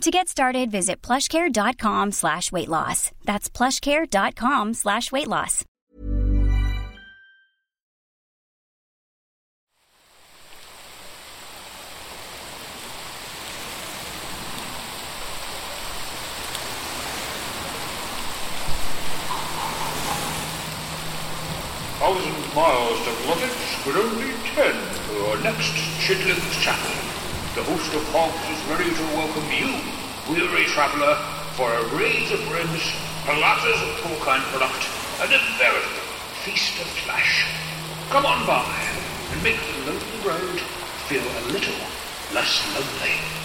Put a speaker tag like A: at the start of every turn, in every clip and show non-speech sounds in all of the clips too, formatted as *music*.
A: To get started, visit plushcare.com slash weight loss. That's plushcare.com slash weight loss.
B: Thousand miles to Glottage, but only ten for our next Chitlin's Chapel. The host of hogs is ready to welcome you, weary traveller, for a raise of ribs, platters of porcine product, and a veritable feast of flesh. Come on by and make the lonely road feel a little less lonely.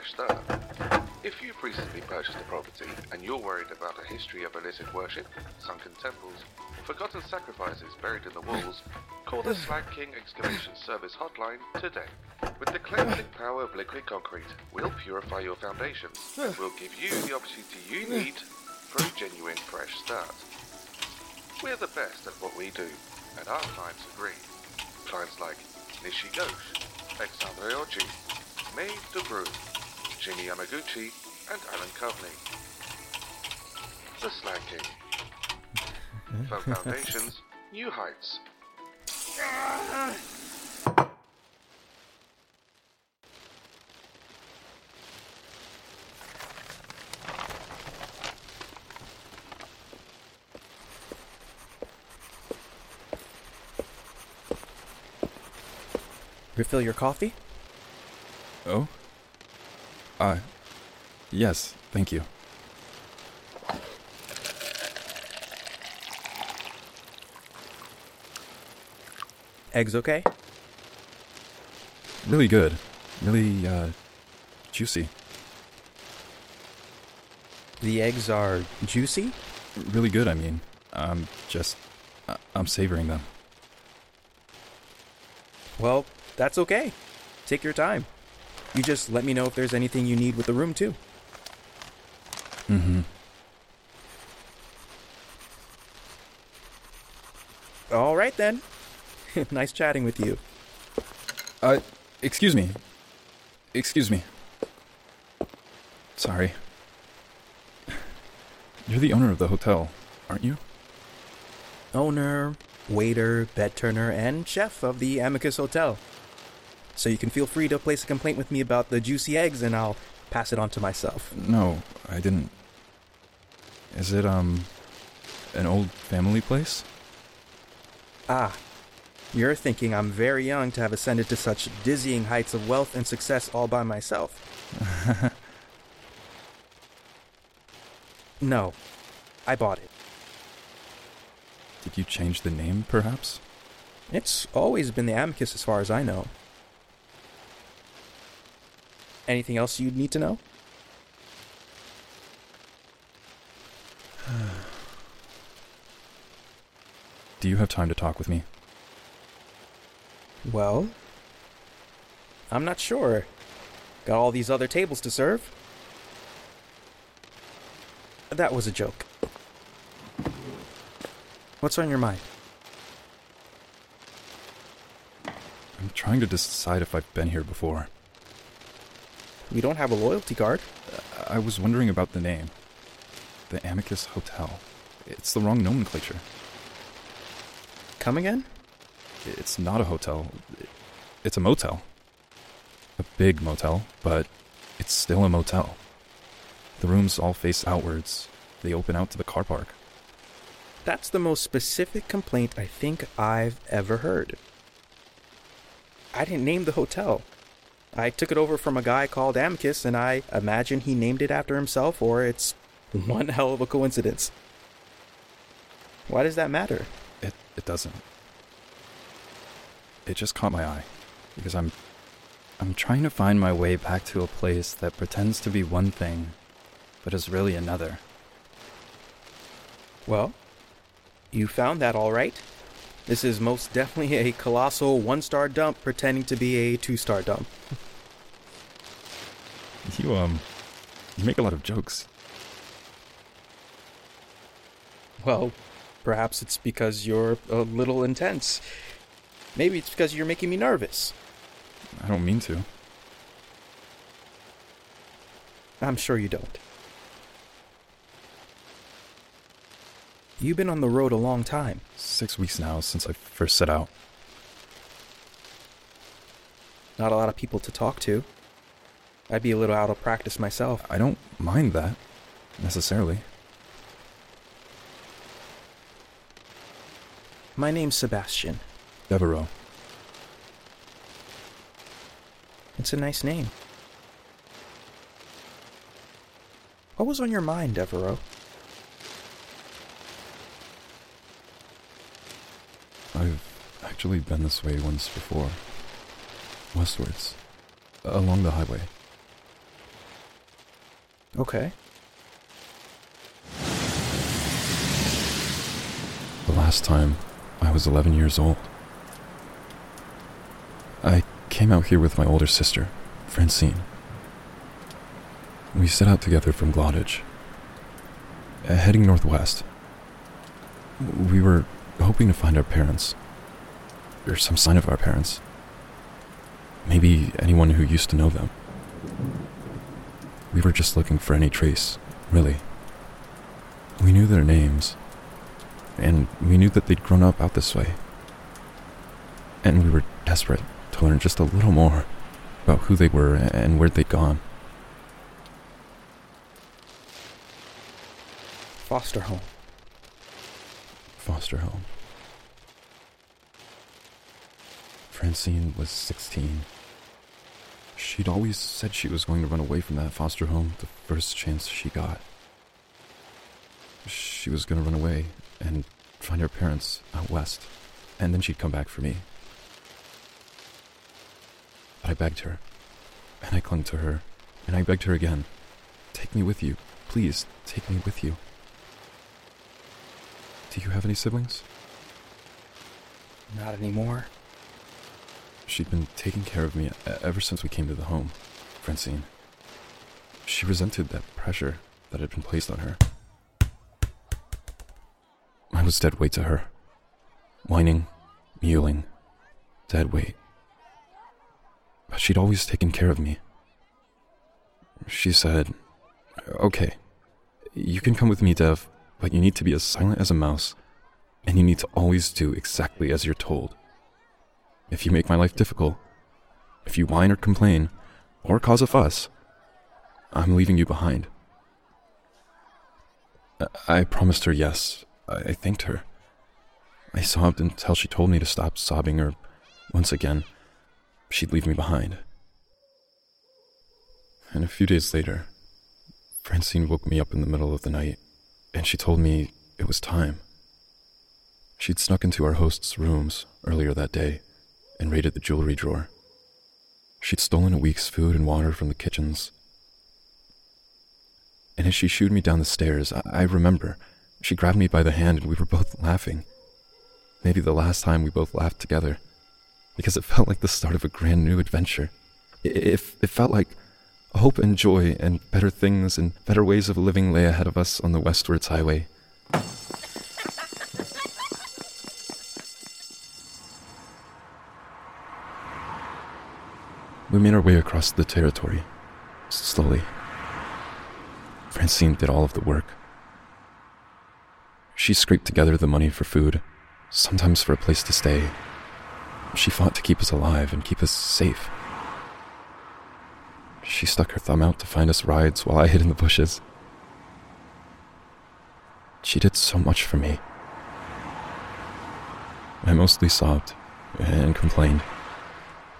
C: Fresh start? If you've recently purchased a property and you're worried about a history of illicit worship, sunken temples, forgotten sacrifices buried in the walls, call the Slag King Excavation Service hotline today. With the cleansing power of liquid concrete, we'll purify your foundations and we'll give you the opportunity you need for a genuine fresh start. We're the best at what we do, and our clients agree. Clients like Nishi Ghosh, Axandre Oge, Maeve DeBrew, Jimmie Yamaguchi, and Alan Coveney. The Slag King. From foundations, *laughs* new heights.
D: Refill your coffee?
E: Oh? Uh, yes, thank you.
D: Eggs okay?
E: Really good. Really, uh, juicy.
D: The eggs are juicy?
E: Really good, I mean. I'm just. I- I'm savoring them.
D: Well, that's okay. Take your time. You just let me know if there's anything you need with the room, too.
E: Mm hmm.
D: All right, then. *laughs* nice chatting with you.
E: Uh, excuse me. Excuse me. Sorry. You're the owner of the hotel, aren't you?
D: Owner, waiter, bed turner, and chef of the Amicus Hotel. So you can feel free to place a complaint with me about the juicy eggs, and I'll pass it on to myself.
E: No, I didn't. Is it, um, an old family place?
D: Ah, you're thinking I'm very young to have ascended to such dizzying heights of wealth and success all by myself. *laughs* no, I bought it.
E: Did you change the name, perhaps?
D: It's always been the Amicus as far as I know. Anything else you'd need to know?
E: Do you have time to talk with me?
D: Well, I'm not sure. Got all these other tables to serve. That was a joke. What's on your mind?
E: I'm trying to decide if I've been here before.
D: We don't have a loyalty card.
E: I was wondering about the name. The Amicus Hotel. It's the wrong nomenclature.
D: Come again?
E: It's not a hotel. It's a motel. a big motel, but it's still a motel. The rooms all face outwards, they open out to the car park.
D: That's the most specific complaint I think I've ever heard. I didn't name the hotel. I took it over from a guy called Amicus, and I imagine he named it after himself, or it's *laughs* one hell of a coincidence. Why does that matter?
E: It, it doesn't. It just caught my eye because I'm
F: I'm trying to find my way back to a place that pretends to be one thing, but is really another.
D: Well, you found that all right. This is most definitely a colossal one star dump pretending to be a two star dump. *laughs*
E: you um you make a lot of jokes.
D: Well, perhaps it's because you're a little intense. Maybe it's because you're making me nervous.
E: I don't mean to.
D: I'm sure you don't. You've been on the road a long time.
E: Six weeks now since I first set out.
D: Not a lot of people to talk to. I'd be a little out of practice myself.
E: I don't mind that, necessarily.
D: My name's Sebastian.
E: Devereaux.
D: It's a nice name. What was on your mind, Devereaux?
E: I've actually been this way once before. Westwards. Along the highway.
D: Okay.
E: The last time, I was 11 years old. I came out here with my older sister, Francine. We set out together from Glottage, uh, heading northwest. We were hoping to find our parents, or some sign of our parents. Maybe anyone who used to know them. We were just looking for any trace, really. We knew their names, and we knew that they'd grown up out this way. And we were desperate to learn just a little more about who they were and where they'd gone.
D: Foster home.
E: Foster home. Francine was 16. She'd always said she was going to run away from that foster home the first chance she got. She was going to run away and find her parents out west, and then she'd come back for me. But I begged her, and I clung to her, and I begged her again Take me with you. Please, take me with you. Do you have any siblings?
D: Not anymore.
E: She'd been taking care of me ever since we came to the home, Francine. She resented that pressure that had been placed on her. I was dead weight to her. Whining, mewling, dead weight. But she'd always taken care of me. She said, Okay, you can come with me, Dev, but you need to be as silent as a mouse, and you need to always do exactly as you're told. If you make my life difficult, if you whine or complain, or cause a fuss, I'm leaving you behind. I, promised her yes. I, thanked her. I sobbed until she told me to stop sobbing, or once again, she'd leave me behind. And a few days later, Francine woke me up in the middle of the night, and she told me it was time. She'd snuck into our host's rooms earlier that day and raided the jewelry drawer. She'd stolen a week's food and water from the kitchens. And as she shooed me down the stairs, I, I remember she grabbed me by the hand and we were both laughing. Maybe the last time we both laughed together, because it felt like the start of a grand new adventure. It, it, it felt like hope and joy and better things and better ways of living lay ahead of us on the westwards highway. We made our way across the territory, slowly. Francine did all of the work. She scraped together the money for food, sometimes for a place to stay. She fought to keep us alive and keep us safe. She stuck her thumb out to find us rides while I hid in the bushes. She did so much for me. I mostly sobbed and complained,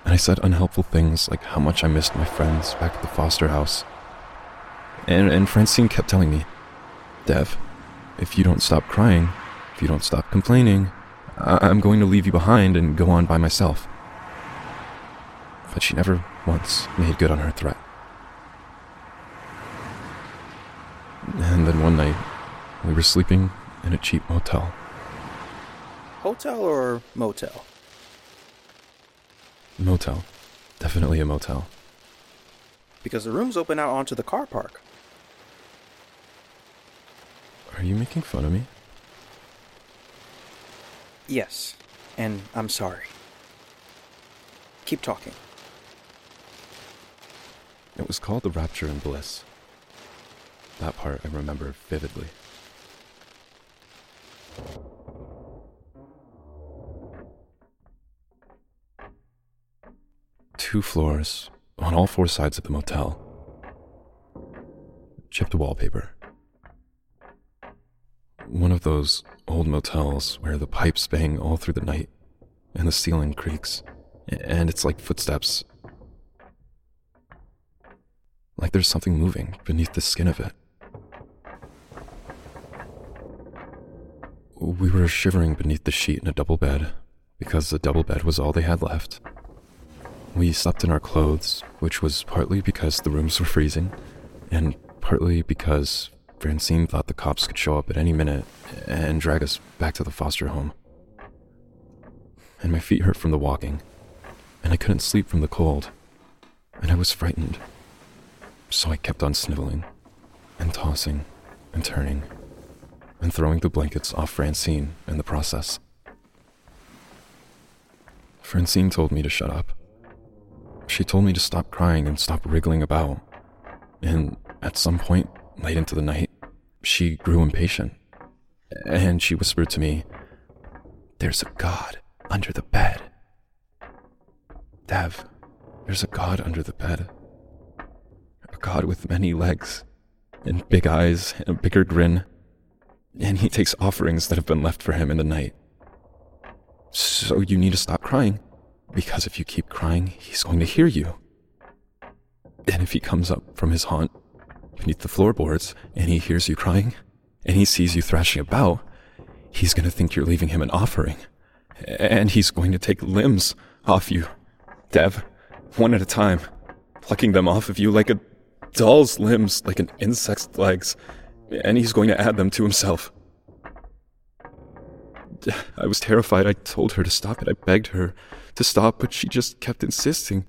E: and I said unhelpful things like how much I missed my friends back at the foster house. And, and Francine kept telling me, Dev, if you don't stop crying, if you don't stop complaining, I- I'm going to leave you behind and go on by myself. But she never once made good on her threat. And then one night, we were sleeping in a cheap motel.
D: Hotel or motel?
E: Motel. Definitely a motel.
D: Because the rooms open out onto the car park.
E: Are you making fun of me?
D: Yes, and I'm sorry. Keep talking.
E: It was called the Rapture and Bliss. That part I remember vividly. Two floors on all four sides of the motel. Chipped wallpaper. One of those old motels where the pipes bang all through the night and the ceiling creaks, and it's like footsteps like there's something moving beneath the skin of it. We were shivering beneath the sheet in a double bed because the double bed was all they had left. We slept in our clothes, which was partly because the rooms were freezing, and partly because Francine thought the cops could show up at any minute and drag us back to the foster home. And my feet hurt from the walking, and I couldn't sleep from the cold, and I was frightened. So I kept on sniveling, and tossing, and turning, and throwing the blankets off Francine in the process. Francine told me to shut up. She told me to stop crying and stop wriggling about. And at some point, late into the night, she grew impatient. And she whispered to me, There's a God under the bed. Dev, there's a God under the bed a god with many legs, and big eyes, and a bigger grin, and he takes offerings that have been left for him in the night. So you need to stop crying, because if you keep crying, he's going to hear you. And if he comes up from his haunt beneath the floorboards and he hears you crying, and he sees you thrashing about, he's going to think you're leaving him an offering. And he's going to take limbs off you, Dev, one at a time, plucking them off of you like a doll's limbs like an insect's legs, and he's going to add them to himself. I was terrified. I told her to stop it. I begged her to stop, but she just kept insisting.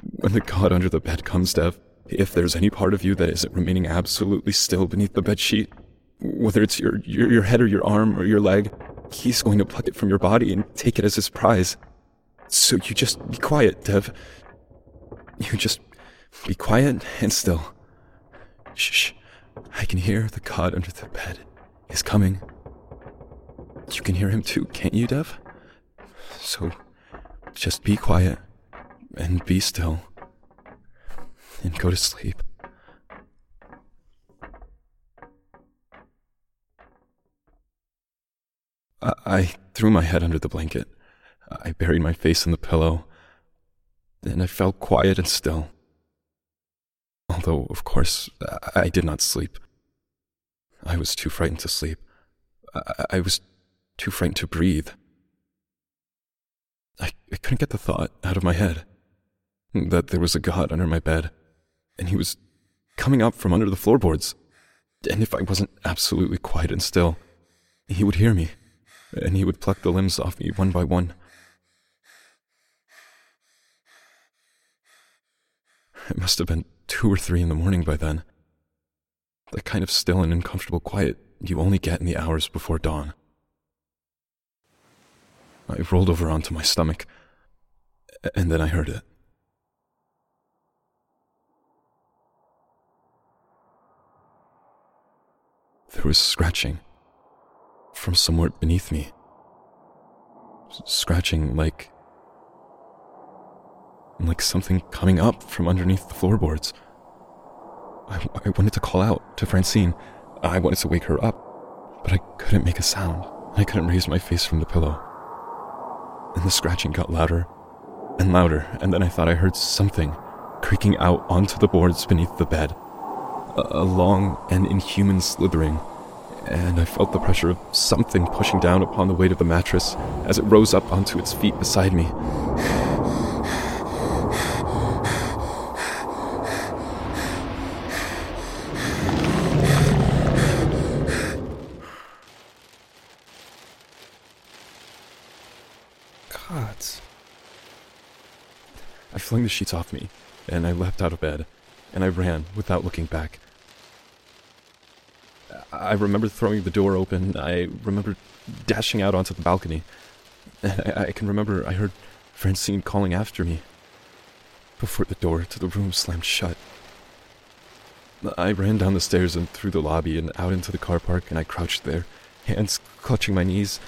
E: When the god under the bed comes, Dev, if there's any part of you that isn't remaining absolutely still beneath the bed sheet, whether it's your, your, your head or your arm or your leg, he's going to pluck it from your body and take it as his prize. So you just be quiet, Dev. You just be quiet and still. Shh. I can hear the god under the bed is coming. You can hear him too, can't you, Dev? So just be quiet and be still and go to sleep. I, threw my head under the blanket. I buried my face in the pillow. Then I felt quiet and still although, of course, I did not sleep. I was too frightened to sleep. I, was too frightened to breathe. I couldn't get the thought out of my head that there was a god under my bed, and he was coming up from under the floorboards. And if I wasn't absolutely quiet and still, he would hear me, and he would pluck the limbs off me one by one. It must have been two or three in the morning by then. The kind of still and uncomfortable quiet you only get in the hours before dawn. I rolled over onto my stomach, and then I heard it. There was scratching from somewhere beneath me. Scratching like like something coming up from underneath the floorboards. I, I wanted to call out to Francine. I wanted to wake her up, but I couldn't make a sound. I couldn't raise my face from the pillow. And the scratching got louder and louder, and then I thought I heard something creaking out onto the boards beneath the bed. A, long and inhuman slithering, and I felt the pressure of something pushing down upon the weight of the mattress as it rose up onto its feet beside me.
D: Gods.
E: I flung the sheets off me, and I leapt out of bed, and I ran without looking back. I remember throwing the door open. I remember dashing out onto the balcony. I, I can remember I heard Francine calling after me before the door to the room slammed shut. I ran down the stairs and through the lobby and out into the car park, and I crouched there, hands clutching my knees,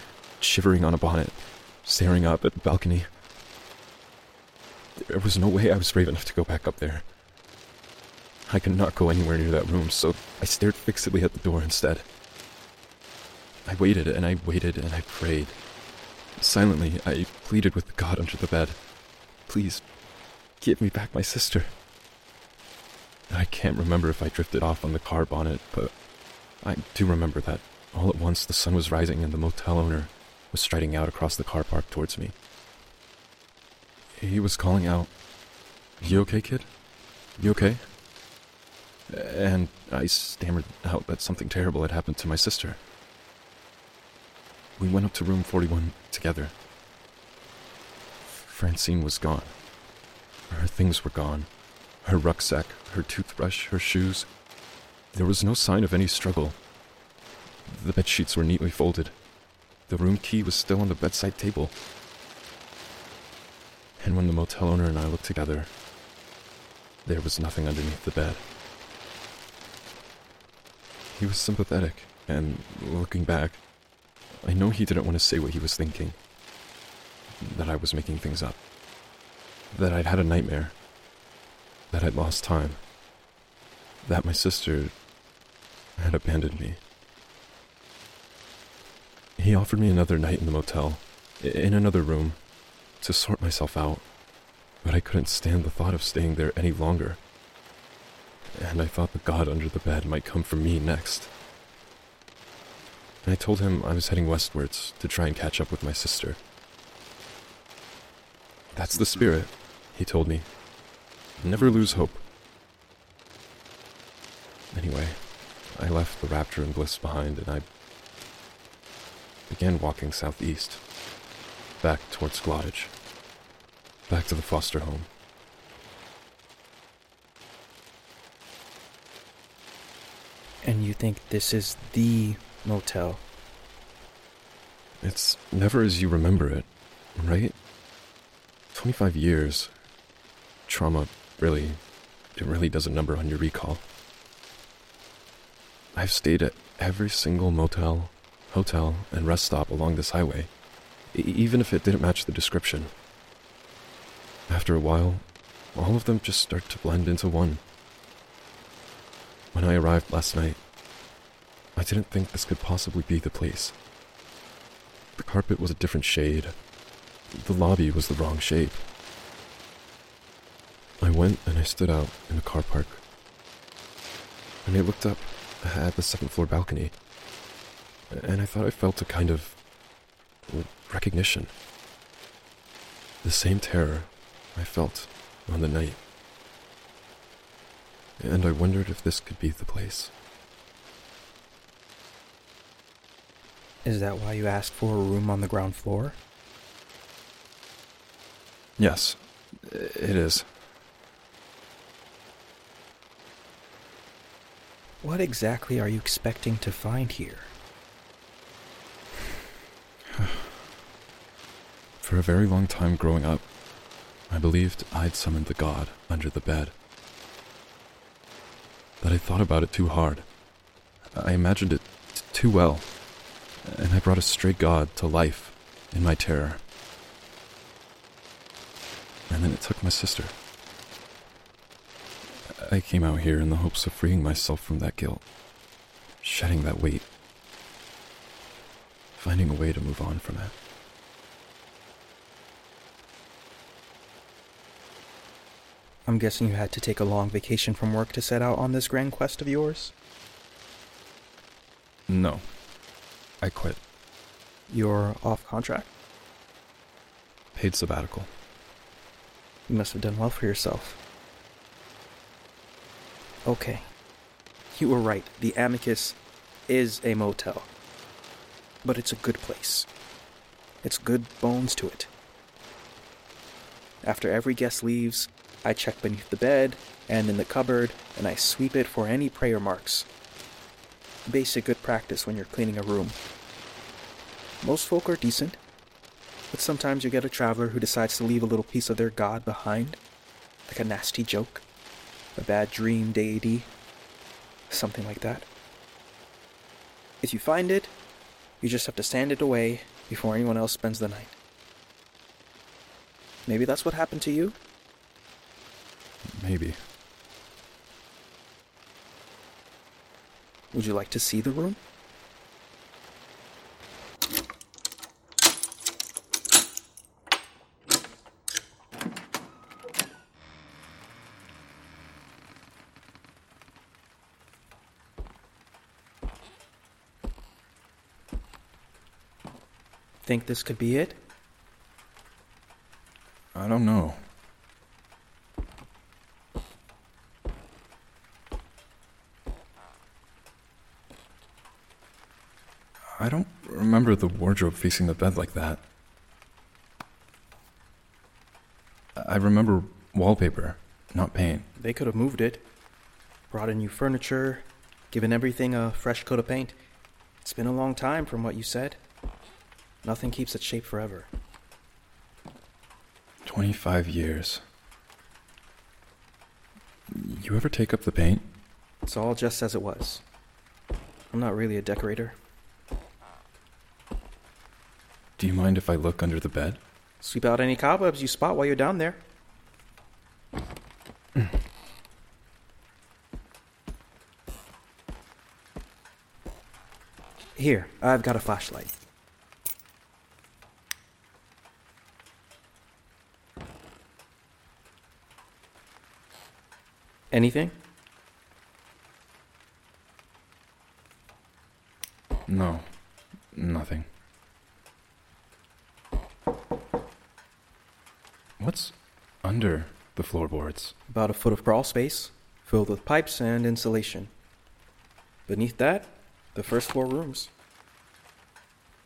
E: shivering on a bonnet, staring up at the balcony. There was no way I was brave enough to go back up there. I could not go anywhere near that room, so I stared fixedly at the door instead. I waited and I waited and I prayed. Silently, I pleaded with the God under the bed. Please, give me back my sister. I can't remember if I drifted off on the car bonnet, but I do remember that all at once the sun was rising and the motel owner was striding out across the car park towards me. He was calling out, You okay, kid? You okay? And I stammered out that something terrible had happened to my sister. We went up to room 41 together. Francine was gone. Her things were gone. Her rucksack, her toothbrush, her shoes. There was no sign of any struggle. The bed sheets were neatly folded. The room key was still on the bedside table. And when the motel owner and I looked together, there was nothing underneath the bed. He was sympathetic, and looking back, I know he didn't want to say what he was thinking. That I was making things up. That I'd had a nightmare. That I'd lost time. That my sister had abandoned me. He offered me another night in the motel, in another room, to sort myself out, but I couldn't stand the thought of staying there any longer. And I thought the god under the bed might come for me next. I told him I was heading westwards to try and catch up with my sister. That's the spirit, he told me. Never lose hope. Anyway, I left the rapture and bliss behind and I began walking southeast, back towards Glottage, back to the foster home.
D: And you think this is the motel?
E: It's never as you remember it, right? 25 years. Trauma really, it really does a number on your recall. I've stayed at every single motel, hotel, and rest stop along this highway, e- even if it didn't match the description. After a while, all of them just start to blend into one. When I arrived last night, I didn't think this could possibly be the place. The carpet was a different shade. The lobby was the wrong shape. I went and I stood out in the car park. And I looked up at the second floor balcony. And I thought I felt a kind of recognition. The same terror I felt on the night. And I wondered if this could be the place.
D: Is that why you asked for a room on the ground floor?
E: Yes, it is.
D: What exactly are you expecting to find here? *sighs*
E: For a very long time growing up, I believed I'd summoned the god under the bed. But I thought about it too hard. I imagined it t- too well, and I brought a stray god to life in my terror. and then it took my sister. I came out here in the hopes of freeing myself from that guilt, shedding that weight, finding a way to move on from it.
D: I'm guessing you had to take a long vacation from work to set out on this grand quest of yours?
E: No, I quit.
D: You're off contract?
E: Paid sabbatical.
D: You must have done well for yourself. Okay. You were right. The Amicus is a motel. But it's a good place. It's good bones to it. After every guest leaves, I check beneath the bed and in the cupboard, and I sweep it for any prayer marks. Basic good practice when you're cleaning a room. Most folk are decent, but sometimes you get a traveler who decides to leave a little piece of their god behind, like a nasty joke, a bad dream deity, something like that. If you find it, you just have to sand it away before anyone else spends the night. Maybe that's what happened to you?
E: Maybe.
D: Would you like to see the room? Think this could be it?
E: I don't know. I don't remember the wardrobe facing the bed like that. I remember wallpaper, not paint.
D: They could have moved it, brought in new furniture, given everything a fresh coat of paint. It's been a long time from what you said. Nothing keeps its shape forever.
E: 25 years. You ever take up the paint?
D: It's all just as it was. I'm not really a decorator.
E: Do you mind if I look under the bed?
D: Sweep out any cobwebs you spot while you're down there. Here, I've got a flashlight. Anything?
E: No, nothing. What's under the floorboards?
D: About a foot of crawl space, filled with pipes and insulation. Beneath that, the first floor rooms.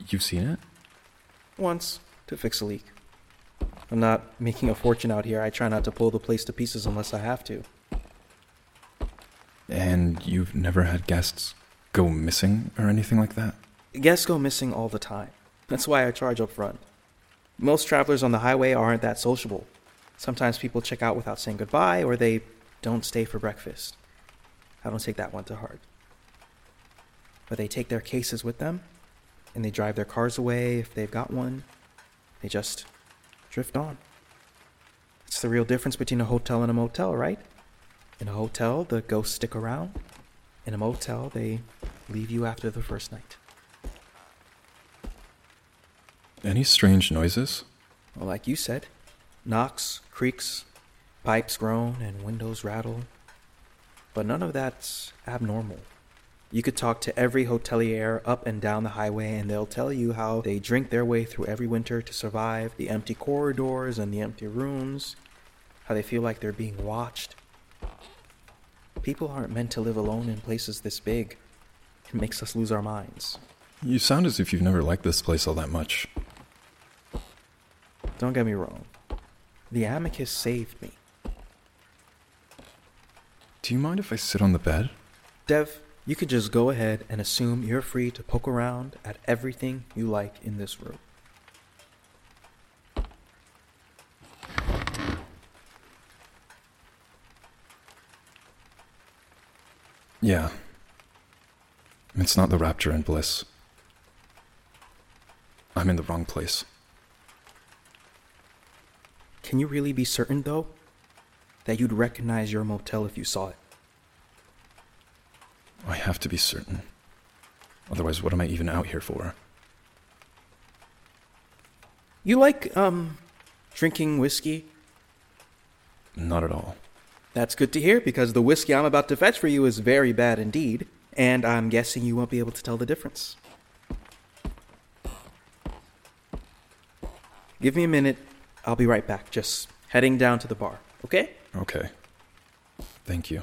E: You've seen it?
D: Once, to fix a leak. I'm not making a fortune out here. I try not to pull the place to pieces unless I have to.
E: And you've never had guests go missing or anything like that?
D: Guests go missing all the time. That's why I charge up front. Most travelers on the highway aren't that sociable. Sometimes people check out without saying goodbye or they don't stay for breakfast. I don't take that one to heart. But they take their cases with them and they drive their cars away if they've got one. They just drift on. It's the real difference between a hotel and a motel, right? In a hotel, the ghosts stick around. In a motel, they leave you after the first night.
E: Any strange noises?
D: Well, like you said, knocks, creaks, pipes groan, and windows rattle. But none of that's abnormal. You could talk to every hotelier up and down the highway, and they'll tell you how they drink their way through every winter to survive the empty corridors and the empty rooms, how they feel like they're being watched. People aren't meant to live alone in places this big. It makes us lose our minds.
E: You sound as if you've never liked this place all that much.
D: Don't get me wrong. The Amicus saved me.
E: Do you mind if I sit on the bed?
D: Dev, you could just go ahead and assume you're free to poke around at everything you like in this room.
E: Yeah. It's not the rapture and bliss. I'm in the wrong place.
D: Can you really be certain, though, that you'd recognize your motel if you saw it?
E: I have to be certain. Otherwise, what am I even out here for?
D: You like, um, drinking whiskey?
E: Not at all.
D: That's good to hear because the whiskey I'm about to fetch for you is very bad indeed, and I'm guessing you won't be able to tell the difference. Give me a minute. I'll be right back. Just heading down to the bar, okay?
E: Okay. Thank you.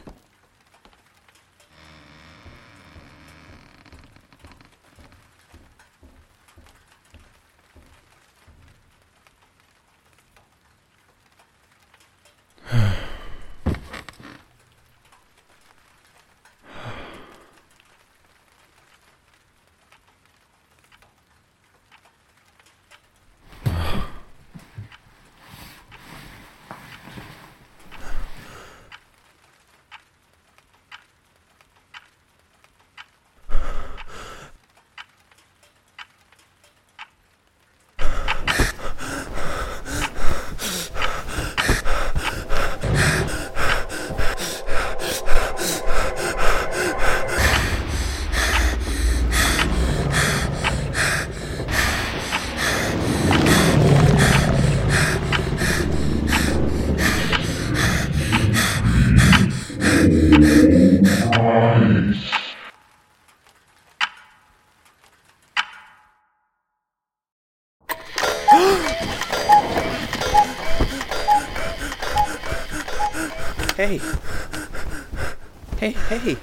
D: Hey, hey.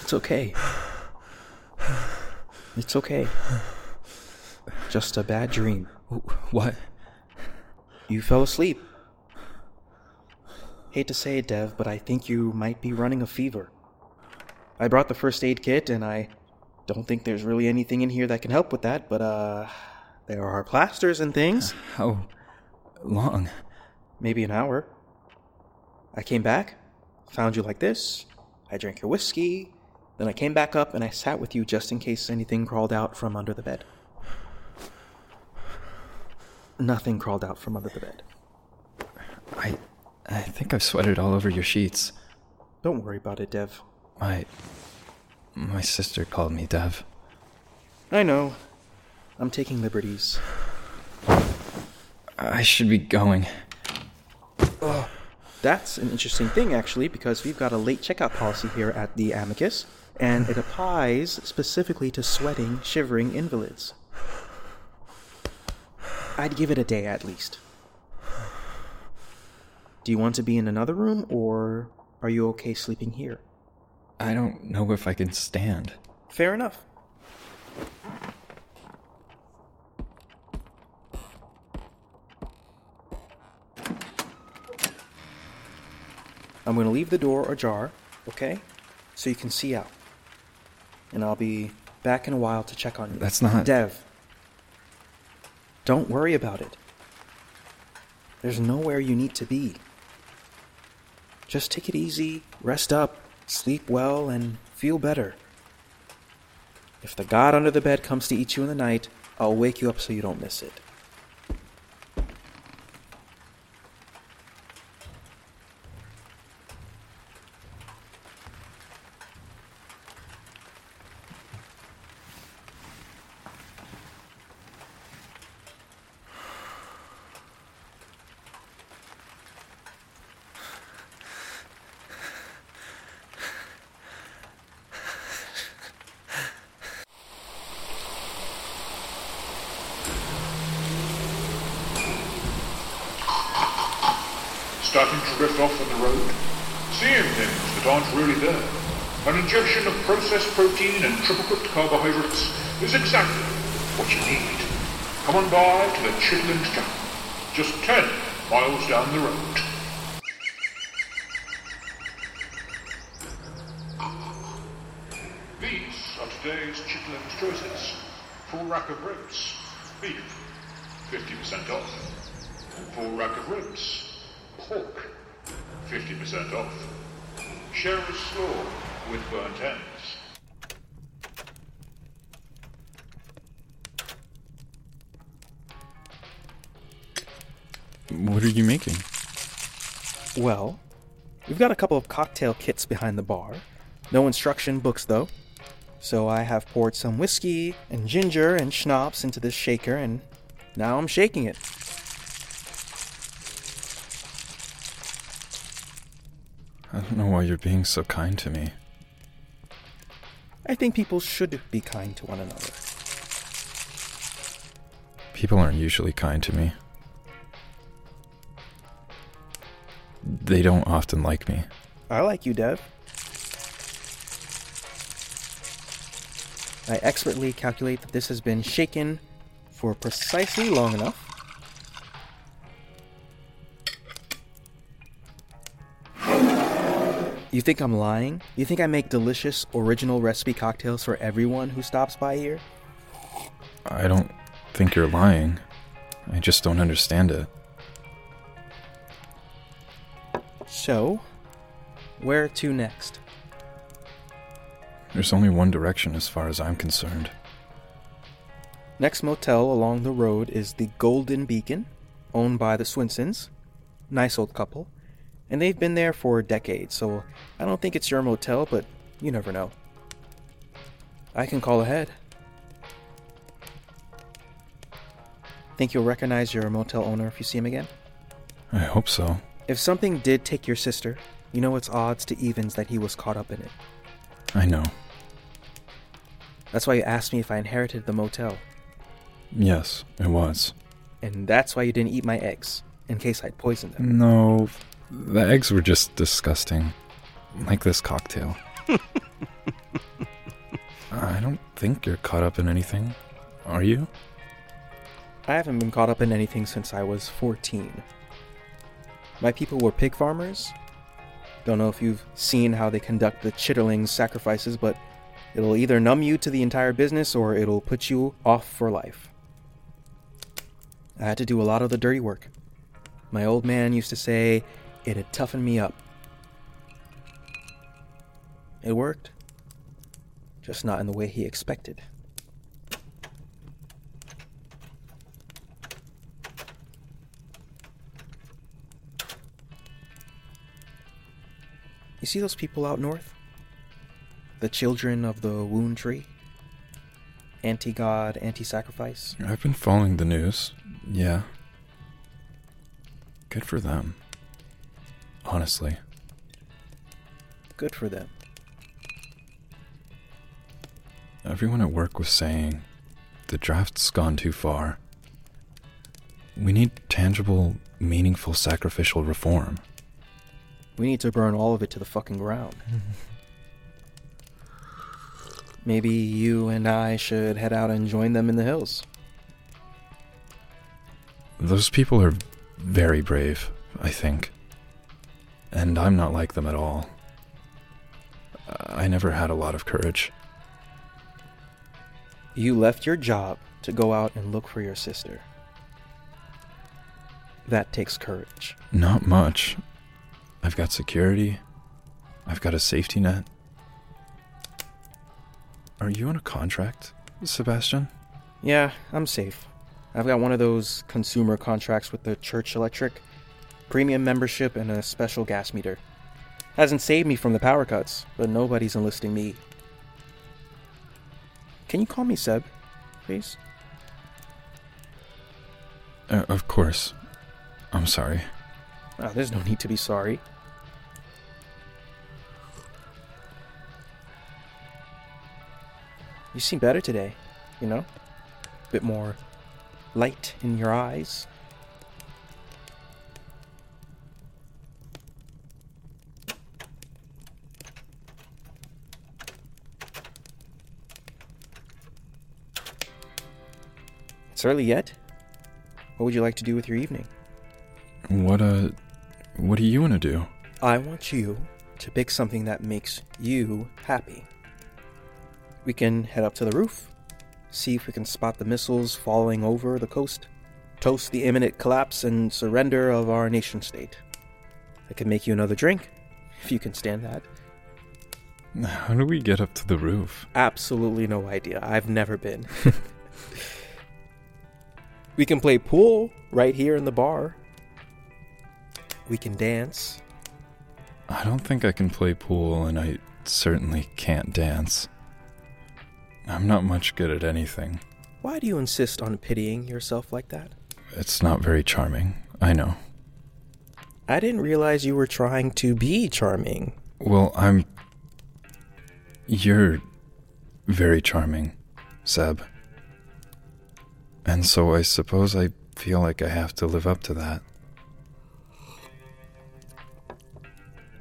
D: It's okay. It's okay. Just a bad dream.
F: What?
D: You fell asleep. Hate to say it, Dev, but I think you might be running a fever. I brought the first aid kit, and I don't think there's really anything in here that can help with that, but, uh, there are plasters and things.
F: How long?
D: Maybe an hour. I came back, found you like this. I drank your whiskey. Then I came back up and I sat with you just in case anything crawled out from under the bed. Nothing crawled out from under the bed.
F: I I think I've sweated all over your sheets.
D: Don't worry about it, Dev.
F: My my sister called me Dev.
D: I know. I'm taking liberties.
F: I should be going.
D: That's an interesting thing, actually, because we've got a late checkout policy here at the Amicus, and it applies specifically to sweating, shivering invalids. I'd give it a day at least. Do you want to be in another room, or are you okay sleeping here?
F: I don't know if I can stand.
D: Fair enough. I'm going to leave the door ajar, okay? So you can see out. And I'll be back in a while to check on you.
F: That's not-
D: Dev. Don't worry about it. There's nowhere you need to be. Just take it easy, rest up, sleep well, and feel better. If the god under the bed comes to eat you in the night, I'll wake you up so you don't miss it.
B: Starting to drift off on the road? Seeing things that aren't really there. An injection of processed protein and triple cooked carbohydrates is exactly what you need. Come on by to the Chitlins Chapel, just 10 miles down the road. Ah, these are today's Chitlins choices. Full rack of ribs, beef, 50% off. Full rack of ribs, pork, 50% off. Sherry's slaw with burnt ends.
E: What are you making?
D: Well, we've got a couple of cocktail kits behind the bar. No instruction books, though. So I have poured some whiskey and ginger and schnapps into this shaker, and now I'm shaking it.
E: I don't know why you're being so kind to me.
D: I think people should be kind to one another.
E: People aren't usually kind to me. They don't often like me.
D: I like you, Dev. I expertly calculate that this has been shaken for precisely long enough. You think I'm lying? You think I make delicious, original recipe cocktails for everyone who stops by here?
E: I don't think you're lying. I just don't understand it.
D: So, where to next?
E: There's only one direction as far as I'm concerned.
D: Next motel along the road is the Golden Beacon, owned by the Swinsons. Nice old couple. And they've been there for decades, so I don't think it's your motel, but you never know. I can call ahead. Think you'll recognize your motel owner if you see him again?
E: I hope so.
D: If something did take your sister, you know it's odds to evens that he was caught up in it.
E: I know.
D: That's why you asked me if I inherited the motel.
E: Yes, it was.
D: And that's why you didn't eat my eggs, in case I'd poisoned them.
E: No, the eggs were just disgusting. Like this cocktail. *laughs* I don't think you're caught up in anything. Are you?
D: I haven't been caught up in anything since I was 14. My people were pig farmers. Don't know if you've seen how they conduct the Chitlin's sacrifices, but it'll either numb you to the entire business or it'll put you off for life. I had to do a lot of the dirty work. My old man used to say it had toughened me up. It worked, just not in the way he expected. You see those people out north? The children of the wound tree? Anti God, anti sacrifice?
E: I've been following the news. Yeah. Good for them. Honestly.
D: Good for them.
E: Everyone at work was saying the draft's gone too far. We need tangible, meaningful sacrificial reform.
D: We need to burn all of it to the fucking ground. *laughs* Maybe you and I should head out and join them in the hills.
E: Those people are very brave, I think. And I'm not like them at all. I never had a lot of courage.
D: You left your job to go out and look for your sister. That takes courage.
E: Not much. I've got security. I've got a safety net. Are you on a contract, Sebastian?
D: Yeah, I'm safe. I've got one of those consumer contracts with the church electric, premium membership, and a special gas meter. Hasn't saved me from the power cuts, but nobody's enlisting me. Can you call me Seb, please?
E: Uh, of course. I'm sorry.
D: Oh, there's no need to be sorry. You seem better today, you know? A bit more light in your eyes. It's early yet. What would you like to do with your evening?
E: What, uh, what do you want to do?
D: I want you to pick something that makes you happy. We can head up to the roof, see if we can spot the missiles falling over the coast, toast the imminent collapse and surrender of our nation state. I can make you another drink, if you can stand that. *laughs*
E: How do we get up to the roof?
D: Absolutely no idea. I've never been. *laughs* we can play pool right here in the bar. We can dance.
E: I don't think I can play pool, and I certainly can't dance. I'm not much good at anything.
D: Why do you insist on pitying yourself like that?
E: It's not very charming, I know.
D: I didn't realize you were trying to be charming.
E: Well, I'm. You're very charming, Seb. And so I suppose I feel like I have to live up to that.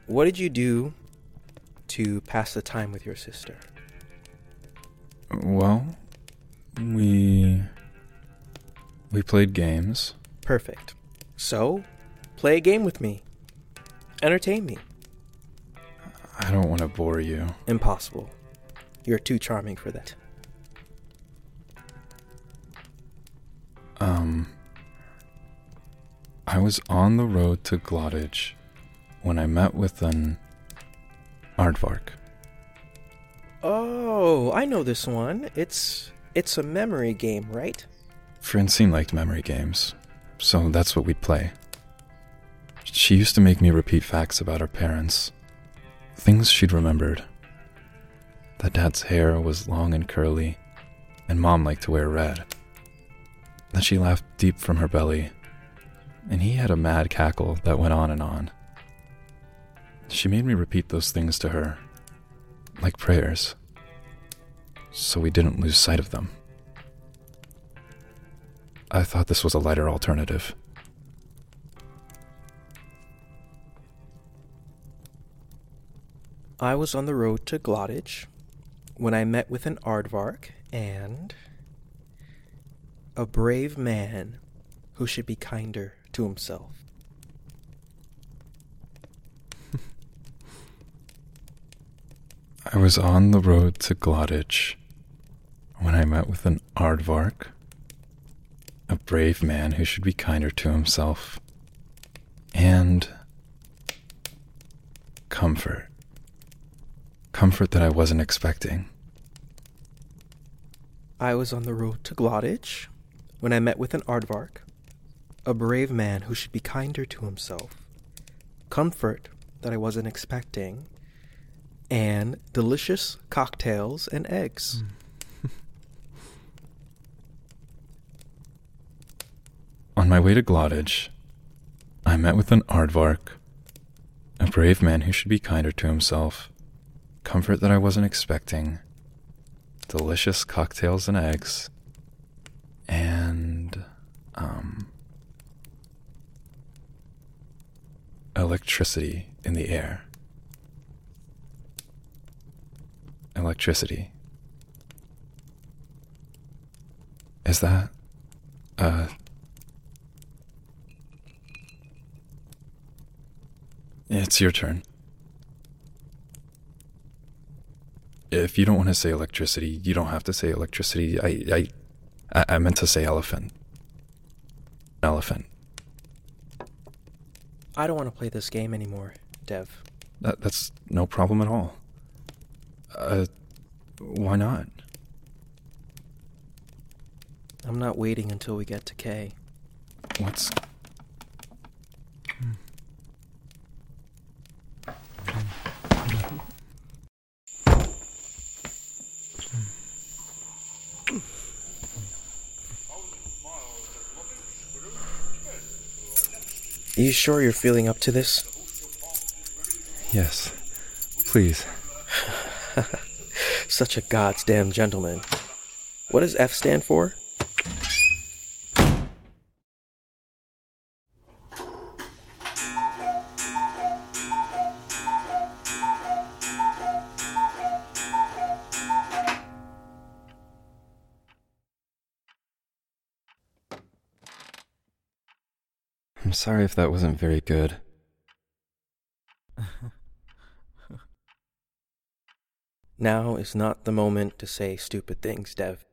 D: What did you do to pass the time with your sister?
E: Well, we. We played games.
D: Perfect. So, play a game with me. Entertain me.
E: I don't want to bore you.
D: Impossible. You're too charming for that.
E: Um. I was on the road to Glottage when I met with an aardvark.
D: Oh, I know this one. It's it's a memory game, right?
E: Francine liked memory games, so that's what we'd play. She used to make me repeat facts about her parents, things she'd remembered. That dad's hair was long and curly, and mom liked to wear red. That she laughed deep from her belly, and he had a mad cackle that went on and on. She made me repeat those things to her, like prayers, so we didn't lose sight of them. I thought this was a lighter alternative.
D: I was on the road to Glottage when I met with an aardvark and a brave man who should be kinder to himself.
E: I was on the road to Glottage when I met with an aardvark, a brave man who should be kinder to himself, and comfort. Comfort that I wasn't expecting.
D: I was on the road to Glottage when I met with an aardvark, a brave man who should be kinder to himself, comfort that I wasn't expecting, and delicious cocktails and eggs. *laughs*
E: On my way to Glottage, I met with an aardvark, a brave man who should be kinder to himself, comfort that I wasn't expecting, delicious cocktails and eggs, and, um, electricity in the air. Electricity. Is that, uh, It's your turn. If you don't want to say electricity, you don't have to say electricity. I, I, I meant to say elephant. Elephant.
D: I don't want to play this game anymore, Dev.
E: That, that's no problem at all. Uh, why not?
D: I'm not waiting until we get to K.
E: What's.
D: Are you sure you're feeling up to this?
E: Yes. Please. *laughs*
D: Such a goddamn gentleman. What does F stand for?
E: I'm sorry if that wasn't very good.
D: Now is not the moment to say stupid things, Dev.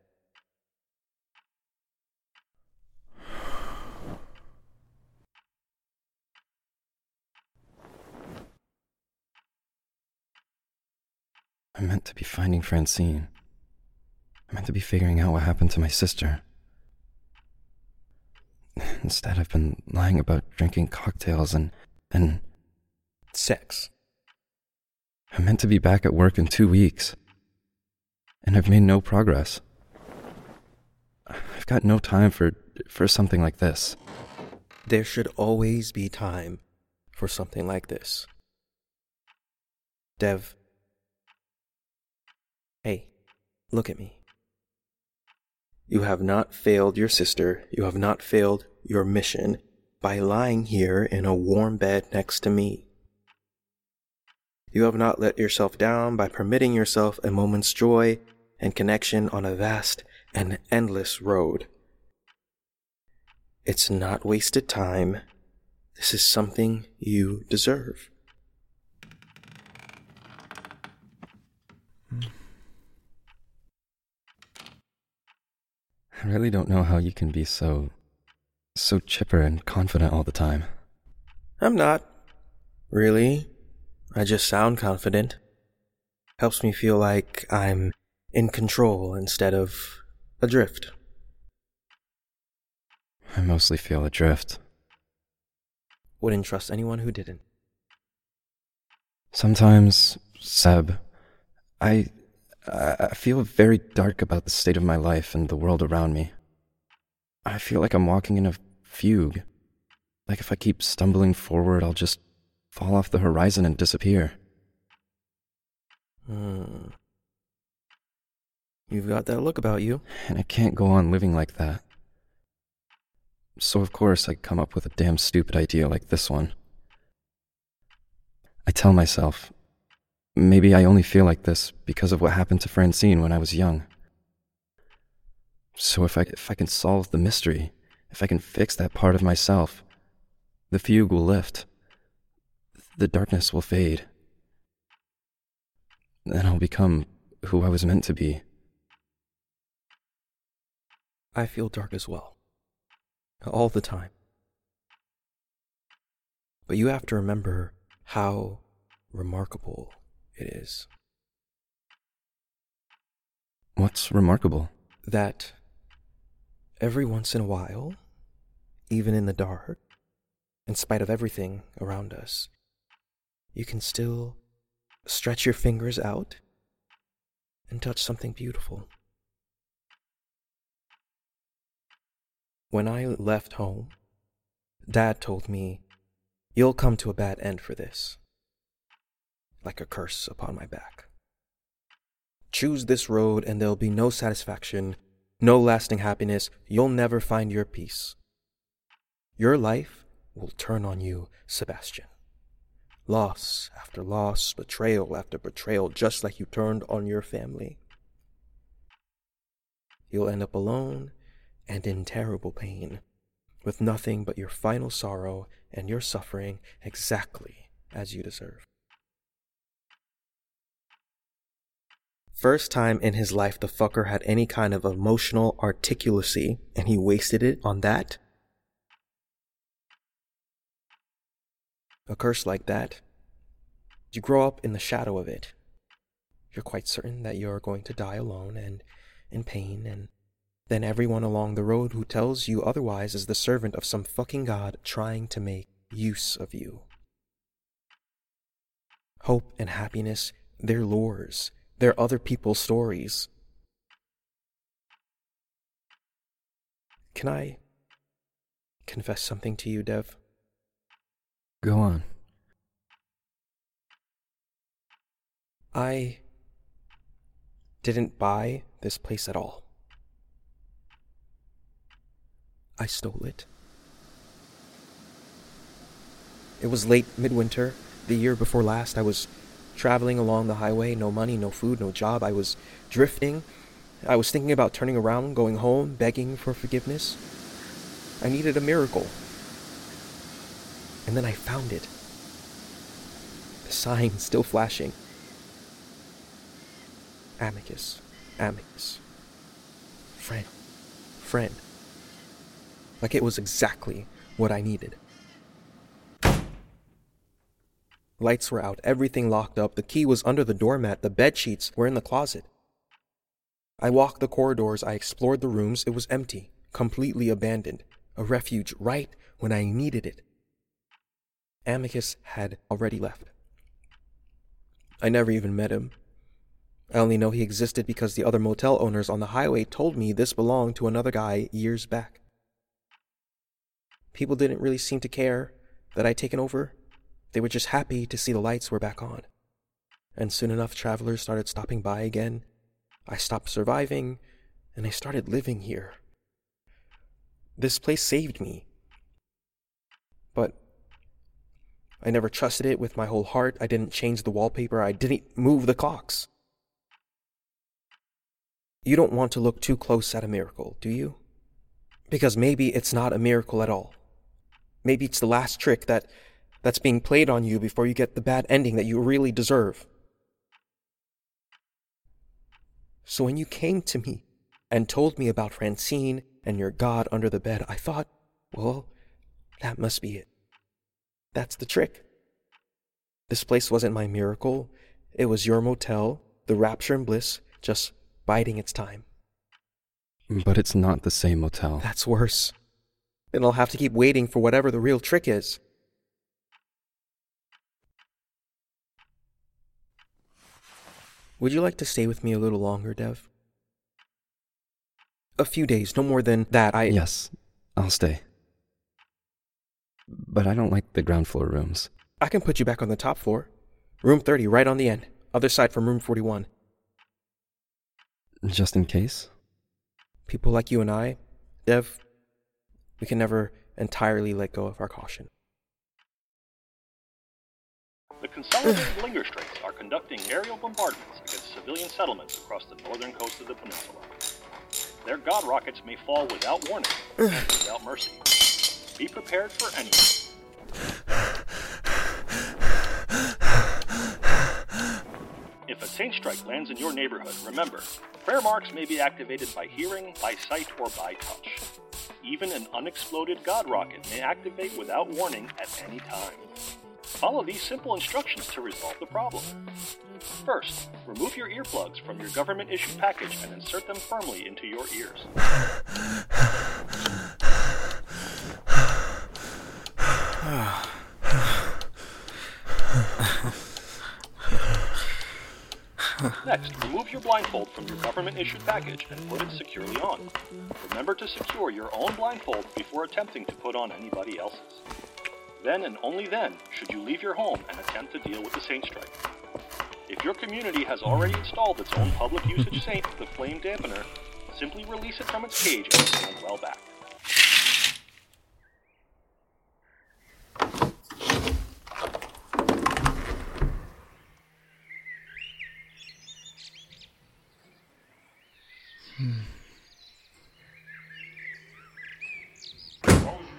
E: I meant to be finding Francine. I meant to be figuring out what happened to my sister. *laughs* Instead, I've been lying about drinking cocktails and and
D: sex.
E: I'm meant to be back at work in two weeks, and I've made no progress. I've got no time for for something like this.
D: There should always be time for something like this. Dev. Hey, look at me. You have not failed your sister. You have not failed your mission by lying here in a warm bed next to me. You have not let yourself down by permitting yourself a moment's joy and connection on a vast and endless road. It's not wasted time. This is something you deserve.
E: I really don't know how you can be so. so chipper and confident all the time.
D: I'm not. Really. I just sound confident. Helps me feel like I'm in control instead of adrift.
E: I mostly feel adrift.
D: Wouldn't trust anyone who didn't.
E: Sometimes, Seb, I I feel very dark about the state of my life and the world around me. I feel like I'm walking in a fugue. Like if I keep stumbling forward, I'll just fall off the horizon and disappear.
D: Hmm. You've got that look about you.
E: And I can't go on living like that. So, of course, I come up with a damn stupid idea like this one. I tell myself, maybe I only feel like this because of what happened to Francine when I was young. So, if I, if I can solve the mystery, if I can fix that part of myself, the fugue will lift, the darkness will fade. Then I'll become who I was meant to be.
D: I feel dark as well. All the time. But you have to remember how remarkable it is.
E: What's remarkable?
D: That every once in a while, even in the dark, in spite of everything around us, you can still stretch your fingers out and touch something beautiful. When I left home, Dad told me, You'll come to a bad end for this, like a curse upon my back. Choose this road, and there'll be no satisfaction, no lasting happiness. You'll never find your peace. Your life will turn on you, Sebastian. Loss after loss, betrayal after betrayal, just like you turned on your family. You'll end up alone and in terrible pain, with nothing but your final sorrow and your suffering exactly as you deserve. First time in his life the fucker had any kind of emotional articulacy, and he wasted it on that? A curse like that, you grow up in the shadow of it. You're quite certain that you're going to die alone and in pain and then everyone along the road who tells you otherwise is the servant of some fucking god trying to make use of you. Hope and happiness, they're lures, they're other people's stories. Can I confess something to you, Dev?
E: Go on.
D: I didn't buy this place at all. I stole it. It was late midwinter, the year before last. I was traveling along the highway, no money, no food, no job. I was drifting. I was thinking about turning around, going home, begging for forgiveness. I needed a miracle. And then I found it. The sign still flashing. Amicus, amicus. Friend, friend. Like it was exactly what I needed. Lights were out, everything locked up, the key was under the doormat, the bed sheets were in the closet. I walked the corridors, I explored the rooms, it was empty, completely abandoned, a refuge right when I needed it. Amicus had already left. I never even met him. I only know he existed because the other motel owners on the highway told me this belonged to another guy years back. People didn't really seem to care that I'd taken over. They were just happy to see the lights were back on. And soon enough, travelers started stopping by again. I stopped surviving, and I started living here. This place saved me. But I never trusted it with my whole heart. I didn't change the wallpaper. I didn't move the clocks. You don't want to look too close at a miracle, do you? Because maybe it's not a miracle at all. Maybe it's the last trick that that's being played on you before you get the bad ending that you really deserve. So when you came to me and told me about Francine and your God under the bed, I thought, well, that must be it. That's the trick. This place wasn't my miracle. It was your motel, the rapture and bliss, just biding its time.
F: But it's not the same motel.
D: That's worse. Then I'll have to keep waiting for whatever the real trick is. Would you like to stay with me a little longer, Dev? A few days, no more than that. I.
F: Yes, I'll stay. But I don't like the ground floor rooms.
D: I can put you back on the top floor. Room 30, right on the end. Other side from room 41.
F: Just in case?
D: People like you and I, Dev, we can never entirely let go of our caution.
G: The Consolidated Linger Strikes are conducting aerial bombardments against civilian settlements across the northern coast of the peninsula. Their god rockets may fall without warning and *sighs* without mercy. Be prepared for anything. If a Saint Strike lands in your neighborhood, remember, prayer marks may be activated by hearing, by sight, or by touch. Even an unexploded God rocket may activate without warning at any time. Follow these simple instructions to resolve the problem. First, remove your earplugs from your government issued package and insert them firmly into your ears. Next, remove your blindfold from your government issued package and put it securely on. Remember to secure your own blindfold before attempting to put on anybody else's. Then and only then should you leave your home and attempt to deal with the Saint Strike. If your community has already installed its own public usage Saint, the Flame Dampener, simply release it from its cage and stand well back.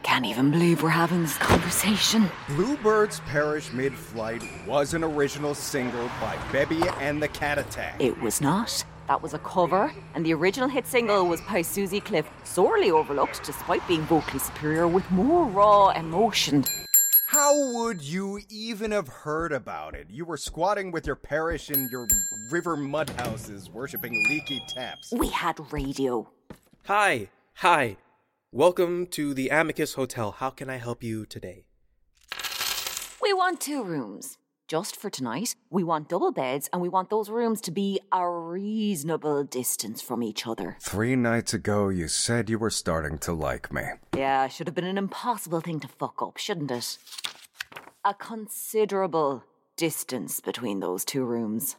H: Can't even believe we're having this conversation.
I: Bluebirds Perish Mid Flight was an original single by Bebby and the Cat Attack.
H: It was not. That was a cover, and the original hit single was by Susie Cliff, sorely overlooked despite being vocally superior with more raw emotion.
I: How would you even have heard about it? You were squatting with your parish in your river mud houses, worshipping leaky taps.
H: We had radio.
D: Hi, hi. Welcome to the Amicus Hotel. How can I help you today?
H: We want two rooms. Just for tonight, we want double beds and we want those rooms to be a reasonable distance from each other.
I: Three nights ago, you said you were starting to like me.
H: Yeah, should have been an impossible thing to fuck up, shouldn't it? A considerable distance between those two rooms.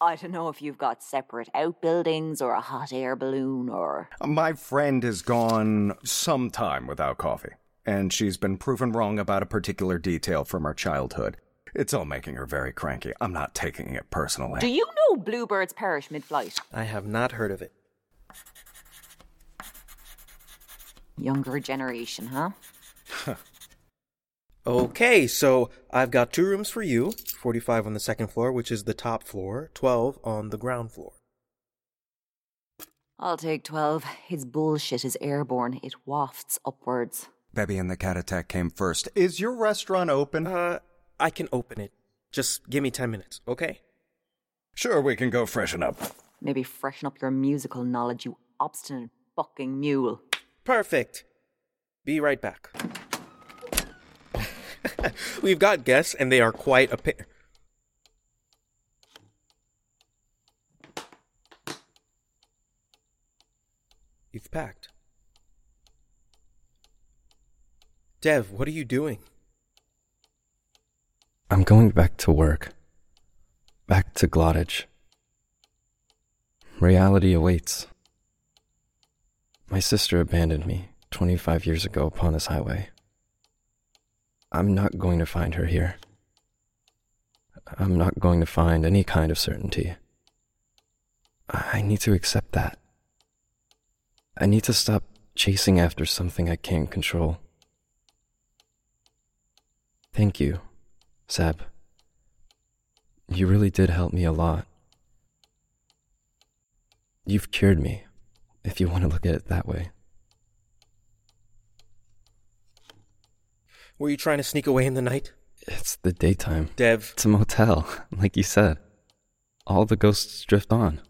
H: I don't know if you've got separate outbuildings or a hot air balloon or.
I: My friend has gone some time without coffee, and she's been proven wrong about a particular detail from her childhood. It's all making her very cranky. I'm not taking it personally.
H: Do you know bluebirds perish mid flight?
D: I have not heard of it.
H: Younger generation, huh? *laughs*
D: Okay, so I've got two rooms for you 45 on the second floor, which is the top floor, 12 on the ground floor.
H: I'll take 12. His bullshit is airborne, it wafts upwards.
I: Bebby and the Cat Attack came first. Is your restaurant open?
D: Uh, I can open it. Just give me 10 minutes, okay?
I: Sure, we can go freshen up.
H: Maybe freshen up your musical knowledge, you obstinate fucking mule.
D: Perfect. Be right back. *laughs* We've got guests, and they are quite a pain. You've packed. Dev, what are you doing?
E: I'm going back to work. Back to Glottage. Reality awaits. My sister abandoned me 25 years ago upon this highway. I'm not going to find her here. I'm not going to find any kind of certainty. I need to accept that. I need to stop chasing after something I can't control. Thank you, Seb. You really did help me a lot. You've cured me, if you want to look at it that way.
D: Were you trying to sneak away in the night?
E: It's the daytime.
D: Dev.
E: It's a motel, *laughs* like you said. All the ghosts drift on.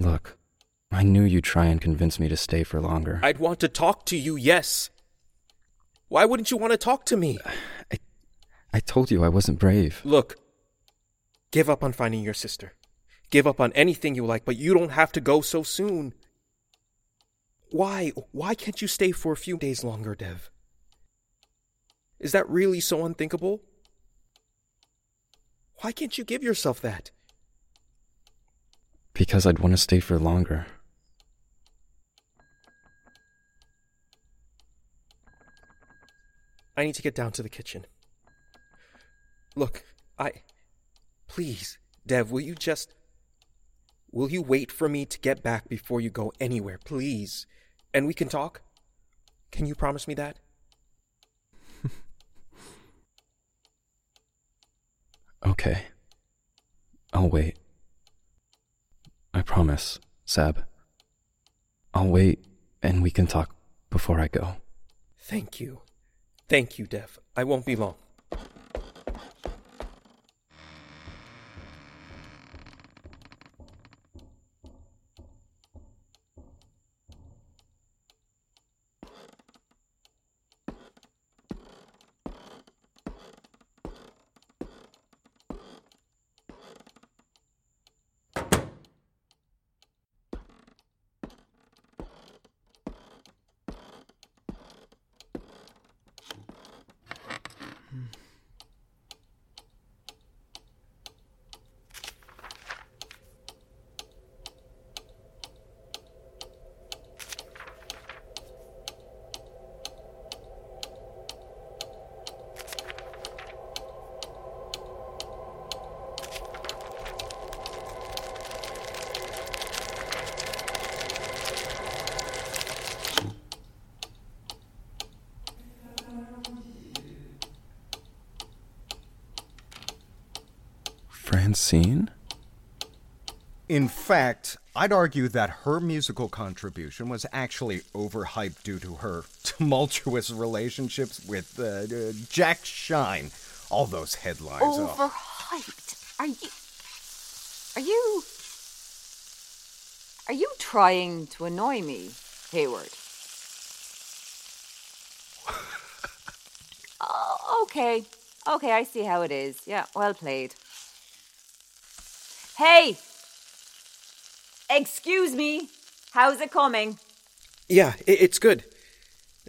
E: Look, I knew you'd try and convince me to stay for longer.
D: I'd want to talk to you, yes. Why wouldn't you want to talk to me?
E: I, I told you I wasn't brave.
D: Look, give up on finding your sister. Give up on anything you like, but you don't have to go so soon. Why? Why can't you stay for a few days longer, Dev? Is that really so unthinkable? Why can't you give yourself that?
E: Because I'd want to stay for longer.
D: I need to get down to the kitchen. Look, I. Please, Dev, will you just. Will you wait for me to get back before you go anywhere, please? And we can talk? Can you promise me that? *laughs*
E: okay. I'll wait. I promise, Sab. I'll wait and we can talk before I go.
D: Thank you. Thank you, Dev. I won't be long.
E: Francine?
I: In fact, I'd argue that her musical contribution was actually overhyped due to her *laughs* tumultuous relationships with uh, uh, Jack Shine. All those headlines. oh.
H: Overhyped? Are you. Are you. Are you trying to annoy me, Hayward? *laughs* oh, okay. Okay, I see how it is. Yeah, well played. Hey! Excuse me. How's it coming?
D: Yeah, it's good.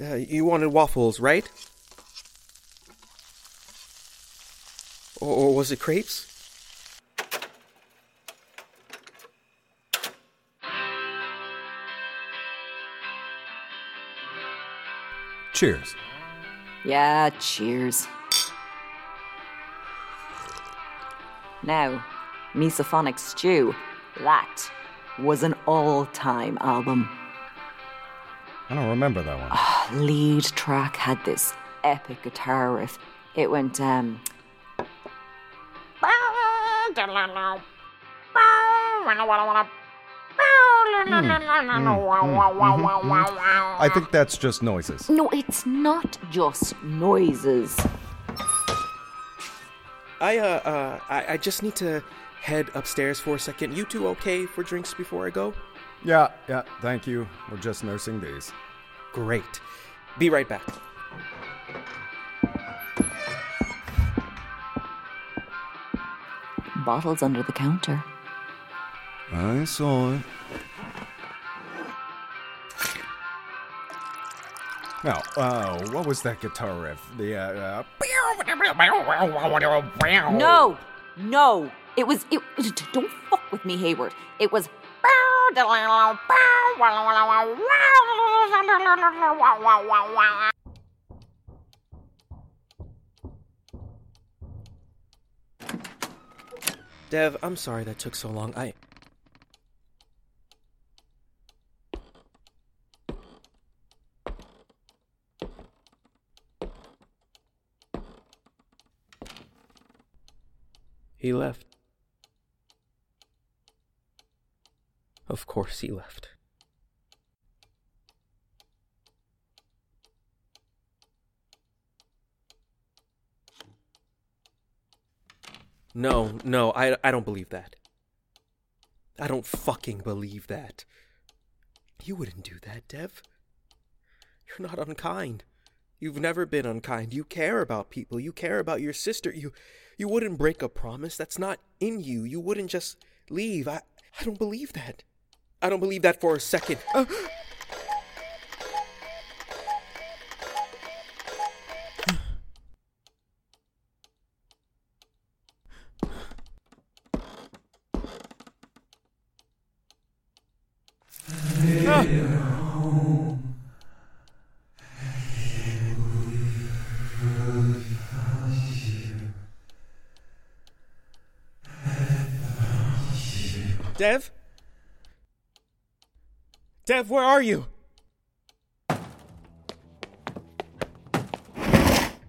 D: Uh, you wanted waffles, right? Or, or was it crepes?
I: Cheers.
H: Yeah, cheers. Now, Misophonic Stew. That was an all time album.
I: I don't remember that one.
H: Oh, lead track had this epic guitar riff. It went, um.
I: I think that's just noises.
H: No, it's not just noises.
D: I uh uh I, I just need to head upstairs for a second. You two okay for drinks before I go?
I: Yeah, yeah, thank you. We're just nursing these.
D: Great. Be right back.
H: Bottles under the counter.
I: I saw it. Now, oh, uh, what was that guitar riff? The, uh, uh...
H: No! No! It was. It, don't fuck with me, Hayward. It was.
D: Dev, I'm sorry that took so long. I. He left. Of course he left. No, no, I, I don't believe that. I don't fucking believe that. You wouldn't do that, Dev. You're not unkind. You've never been unkind. You care about people. You care about your sister. You you wouldn't break a promise. That's not in you. You wouldn't just leave. I I don't believe that. I don't believe that for a second. Uh, Dev? Where are you?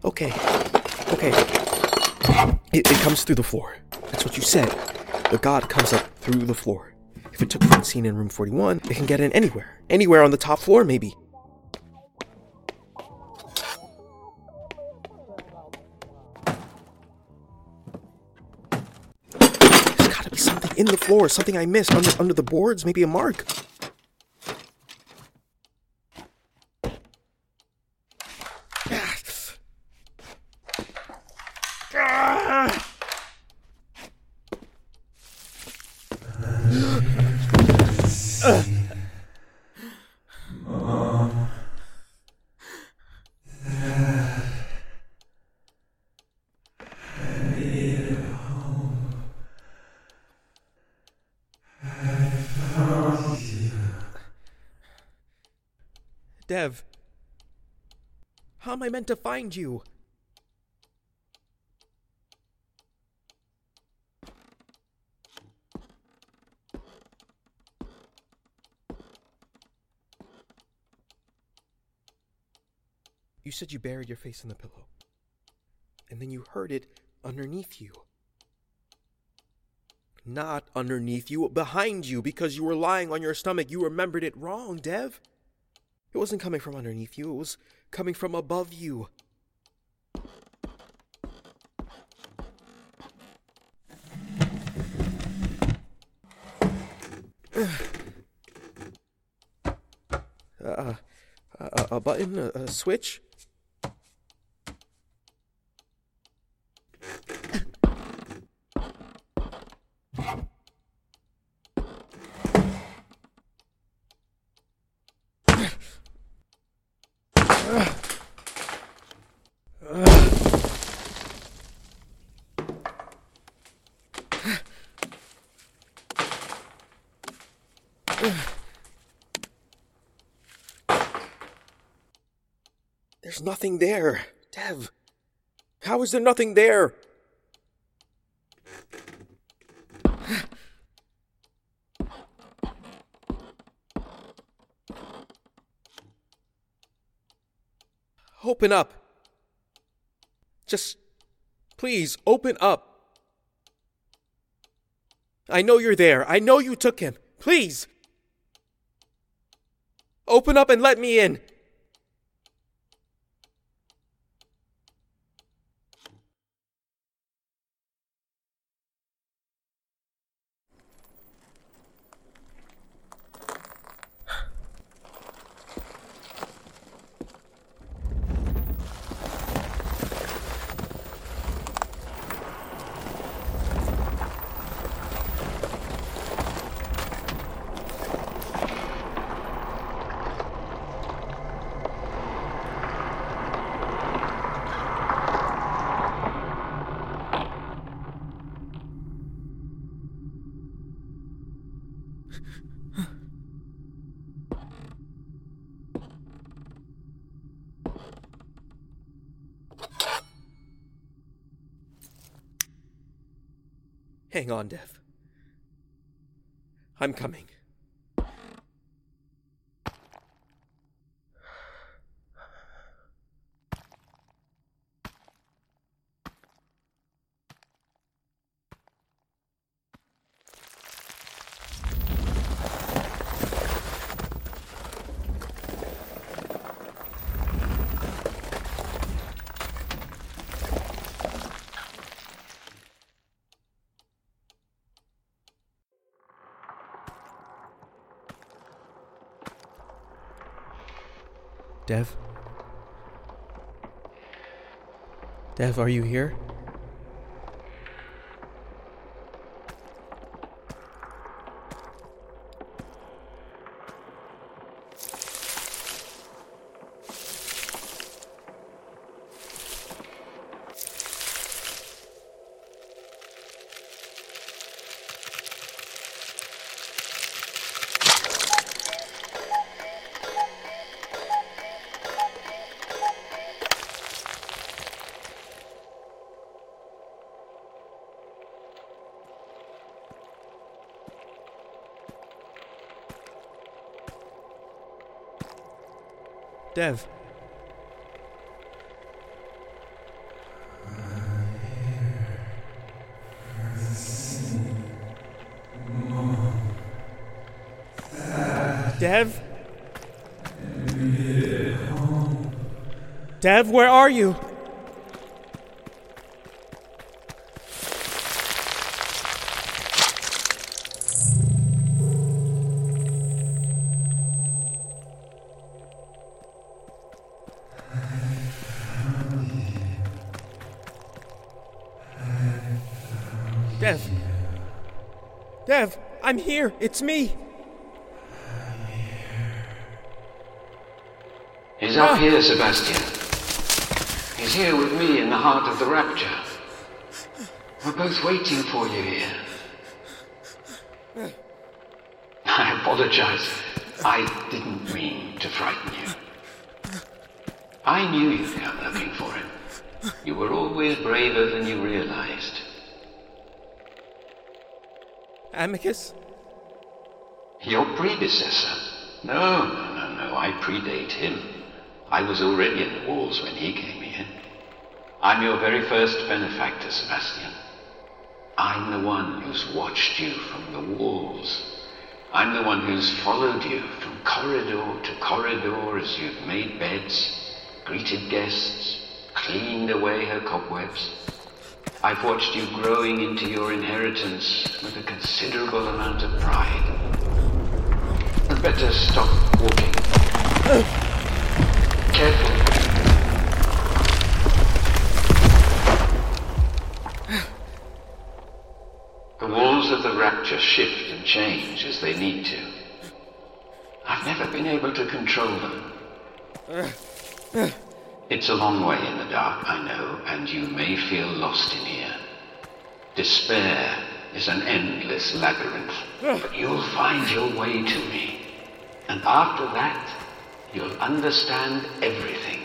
D: Okay. Okay. It, it comes through the floor. That's what you said. The god comes up through the floor. If it took Francine in room 41, it can get in anywhere. Anywhere on the top floor, maybe. There's gotta be something in the floor, something I missed under, under the boards, maybe a mark. Dev, how am I meant to find you? You said you buried your face in the pillow. And then you heard it underneath you. Not underneath you, behind you, because you were lying on your stomach. You remembered it wrong, Dev. It wasn't coming from underneath you, it was coming from above you. *sighs* Uh, a, a button, a, a switch. There's nothing there, Dev. How is there nothing there? Open up. Just please open up. I know you're there. I know you took him. Please. Open up and let me in. Hang on, Dev. I'm coming. Dev? Dev, are you here? Dev. Dev? Dev, where are you? It's me.
J: He's up here, Sebastian. He's here with me in the heart of the rapture. We're both waiting for you here. I apologize. I didn't mean to frighten you. I knew you'd come looking for him. You were always braver than you realized.
D: Amicus?
J: Your predecessor? No, no, no, no. I predate him. I was already in the walls when he came here. I'm your very first benefactor, Sebastian. I'm the one who's watched you from the walls. I'm the one who's followed you from corridor to corridor as you've made beds, greeted guests, cleaned away her cobwebs. I've watched you growing into your inheritance with a considerable amount of pride. Better stop walking. Careful. The walls of the rapture shift and change as they need to. I've never been able to control them. It's a long way in the dark, I know, and you may feel lost in here. Despair is an endless labyrinth, but you'll find your way to me. And after that, you'll understand everything.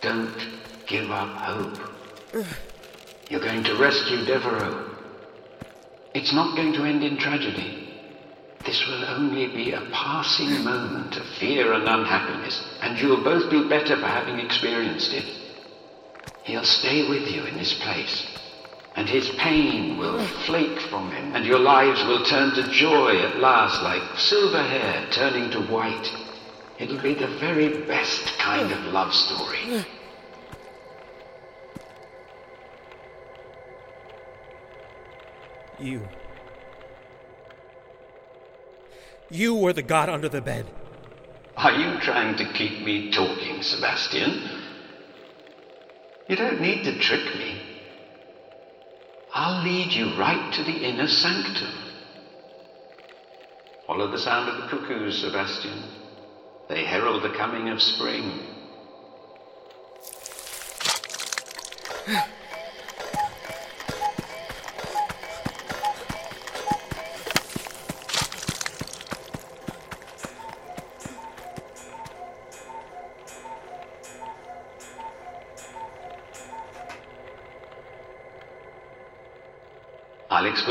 J: Don't give up hope. You're going to rescue Devereaux. It's not going to end in tragedy. This will only be a passing moment of fear and unhappiness, and you'll both be better for having experienced it. He'll stay with you in this place, and his pain will flake from him, and your lives will turn to joy at last, like silver hair turning to white. It'll be the very best kind of love story.
D: You. You were the god under the bed.
J: Are you trying to keep me talking, Sebastian? You don't need to trick me. I'll lead you right to the inner sanctum. Follow the sound of the cuckoos, Sebastian. They herald the coming of spring.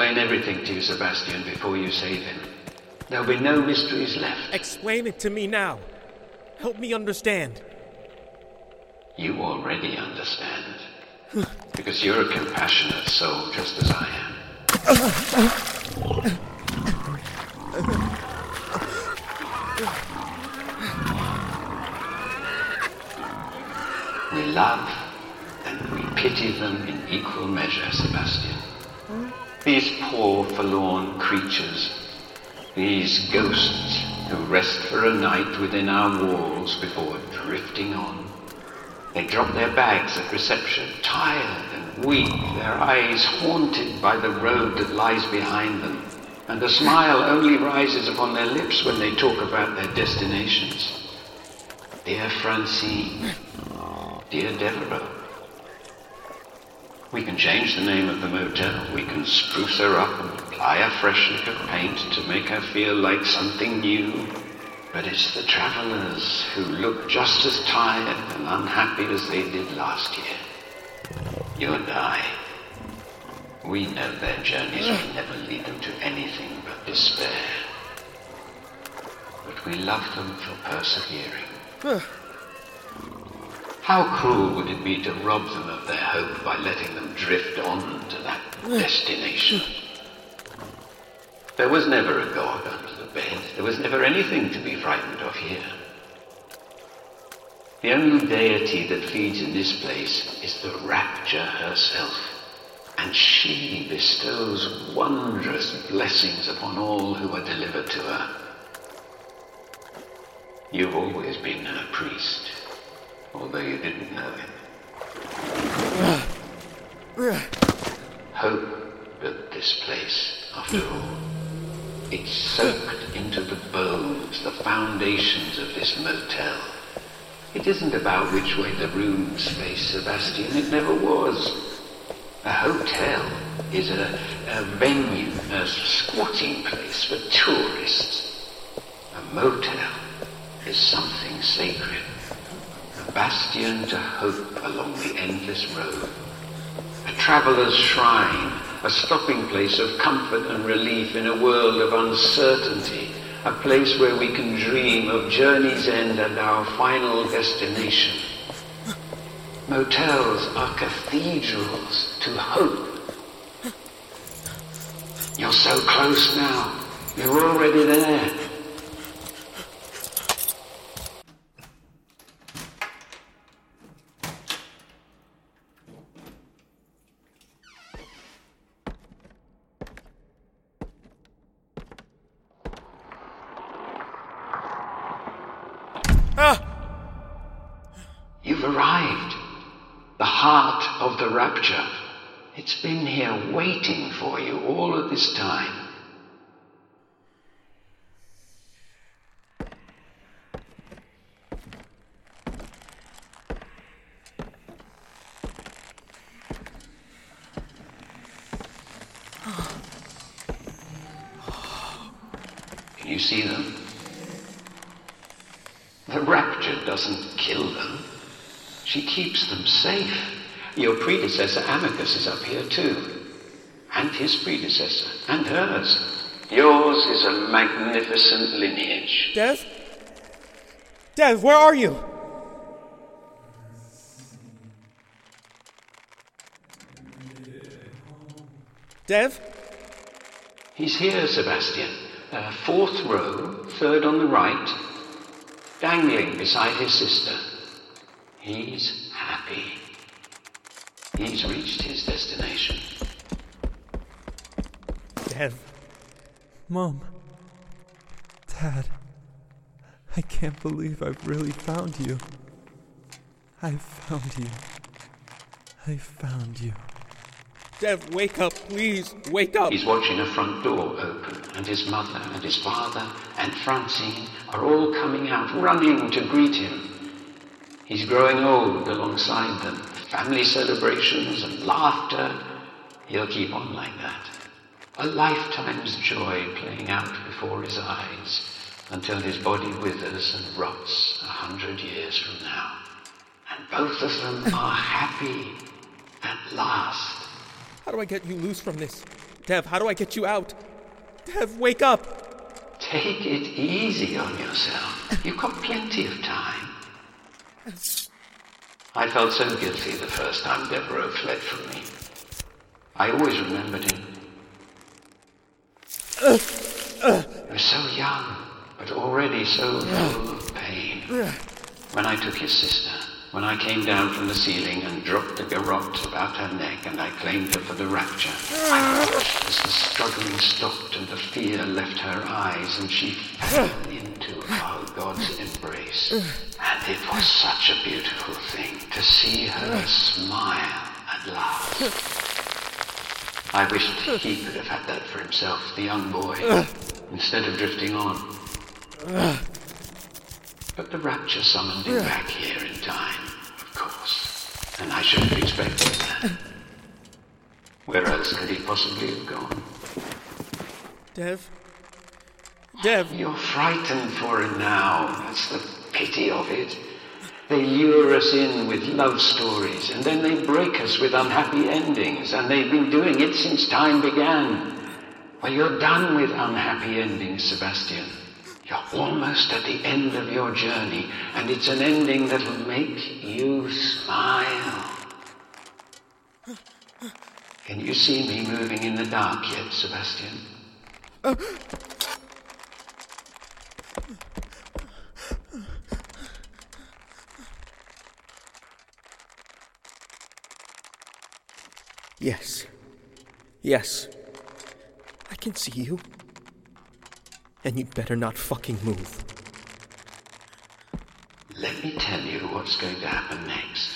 J: Explain everything to you, Sebastian, before you save him. There'll be no mysteries left.
K: Explain it to me now. Help me understand.
J: You already understand. because you're a compassionate soul, just as I am. We love and we pity them in equal measure, Sebastian. These poor, forlorn creatures, these ghosts who rest for a night within our walls before drifting on. They drop their bags at reception, tired and weak, their eyes haunted by the road that lies behind them, and a smile only rises upon their lips when they talk about their destinations. Dear Francine, dear Devereaux, we can change the name of the motel. We can spruce her up and apply a fresh lick of paint to make her feel like something new. But it's the travelers who look just as tired and unhappy as they did last year. You and I. We know their journeys will never lead them to anything but despair. But we love them for persevering. How cruel would it be to rob them of their hope by letting them drift on to that hmm. destination? There was never a god under the bed. There was never anything to be frightened of here. The only deity that feeds in this place is the Rapture herself, and she bestows wondrous blessings upon all who are delivered to her. You've always been her priest, although you didn't know him. Hope built this place, after all. It soaked into the bones, the foundations of this motel. It isn't about which way the rooms face, Sebastian. It never was. A hotel is a, a venue, a squatting place for tourists. A motel is something sacred. Bastion to hope along the endless road. A traveler's shrine, a stopping place of comfort and relief in a world of uncertainty, a place where we can dream of journey's end and our final destination. Motels are cathedrals to hope. You're so close now. You're already there. You've arrived. The heart of the rapture. It's been here waiting for you all of this time. Can you see them? The rapture doesn't kill them. She keeps them safe. Your predecessor Amicus is up here too. And his predecessor. And hers. Yours is a magnificent lineage.
K: Dev? Dev, where are you? Dev?
J: He's here, Sebastian. Uh, fourth row, third on the right, dangling beside his sister. He's happy. He's reached his destination.
K: Dev.
F: Mom. Dad. I can't believe I've really found you. I found you. I found you.
K: Dev, wake up, please. Wake up.
J: He's watching a front door open, and his mother and his father and Francine are all coming out, running to greet him. He's growing old alongside them. Family celebrations and laughter. He'll keep on like that. A lifetime's joy playing out before his eyes until his body withers and rots a hundred years from now. And both of them *laughs* are happy at last.
K: How do I get you loose from this? Dev, how do I get you out? Dev, wake up!
J: Take it easy on yourself. You've got plenty of time. I felt so guilty the first time Devereaux fled from me. I always remembered him. He was so young, but already so full of pain. When I took his sister, when I came down from the ceiling and dropped the garrote about her neck and I claimed her for the rapture, as the struggling stopped and the fear left her eyes and she fell into our God's embrace. And it was such a beautiful thing to see her smile at last. I wished he could have had that for himself, the young boy, instead of drifting on. But the rapture summoned him back here in time, of course. And I should have expected that. Where else could he possibly have gone?
K: Dev? Dev?
J: You're frightened for it now. That's the pity of it. They lure us in with love stories, and then they break us with unhappy endings, and they've been doing it since time began. Well, you're done with unhappy endings, Sebastian. You're almost at the end of your journey, and it's an ending that'll make you smile. Can you see me moving in the dark yet, Sebastian?
D: Uh, Yes. Yes. I can see you. And you'd better not fucking move.
J: Let me tell you what's going to happen next.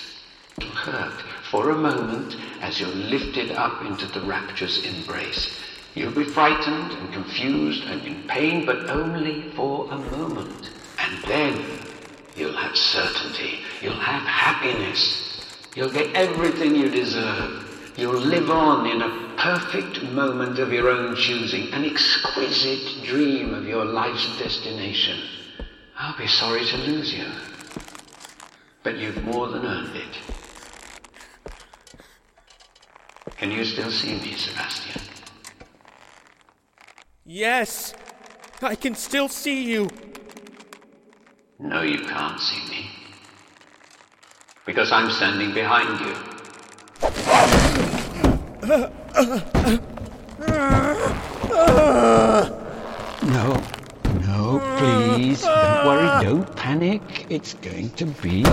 J: It'll hurt for a moment as you're lifted up into the rapture's embrace. You'll be frightened and confused and in pain, but only for a moment. And then you'll have certainty. You'll have happiness. You'll get everything you deserve. You'll live on in a perfect moment of your own choosing, an exquisite dream of your life's destination. I'll be sorry to lose you, but you've more than earned it. Can you still see me, Sebastian?
K: Yes! I can still see you!
J: No, you can't see me. Because I'm standing behind you.
L: No, no, please. Don't worry, don't panic. It's going to be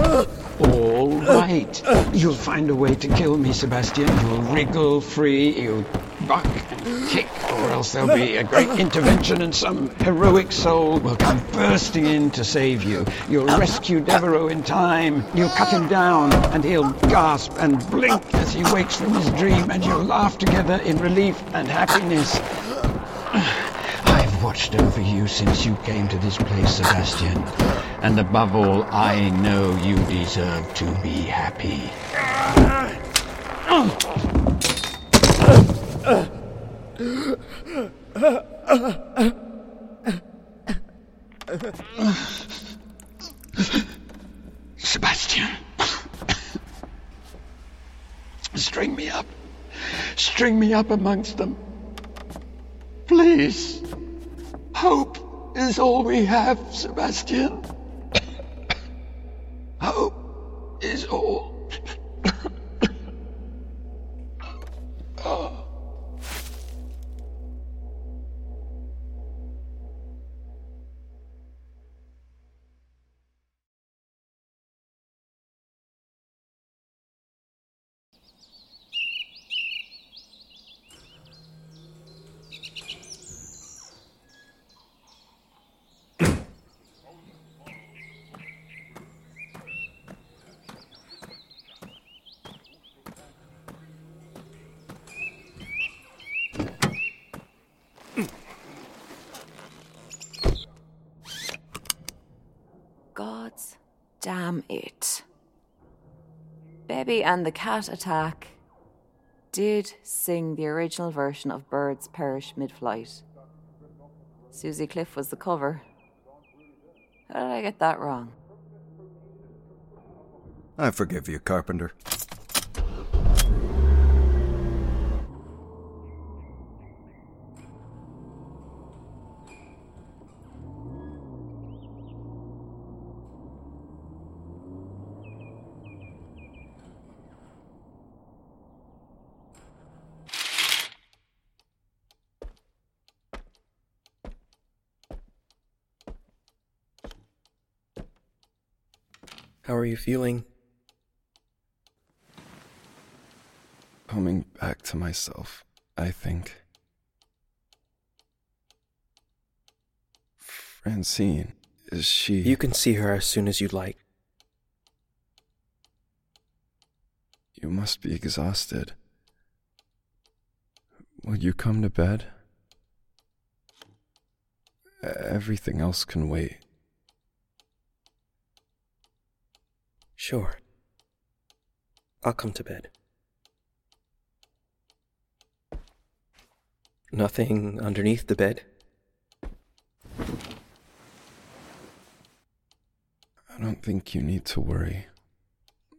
L: all right. You'll find a way to kill me, Sebastian. You'll wriggle free, you'll buck and kick, or else there'll be a great intervention and some heroic soul will come bursting in to save you. You'll rescue Devereaux in time. You'll cut him down, and he'll gasp and blink as he wakes from his dream, and you'll laugh together in relief and happiness. Watched over you since you came to this place, Sebastian. And above all, I know you deserve to be happy. Sebastian. String me up. String me up amongst them. Please. Hope is all we have, Sebastian. *coughs* Hope is all.
H: And the Cat Attack did sing the original version of Birds Perish Mid Flight. Susie Cliff was the cover. How did I get that wrong?
I: I forgive you, Carpenter.
D: You feeling?
E: Coming back to myself, I think. Francine, is she.
D: You can see her as soon as you'd like.
E: You must be exhausted. Will you come to bed? Everything else can wait.
D: Sure. I'll come to bed. Nothing underneath the bed?
E: I don't think you need to worry.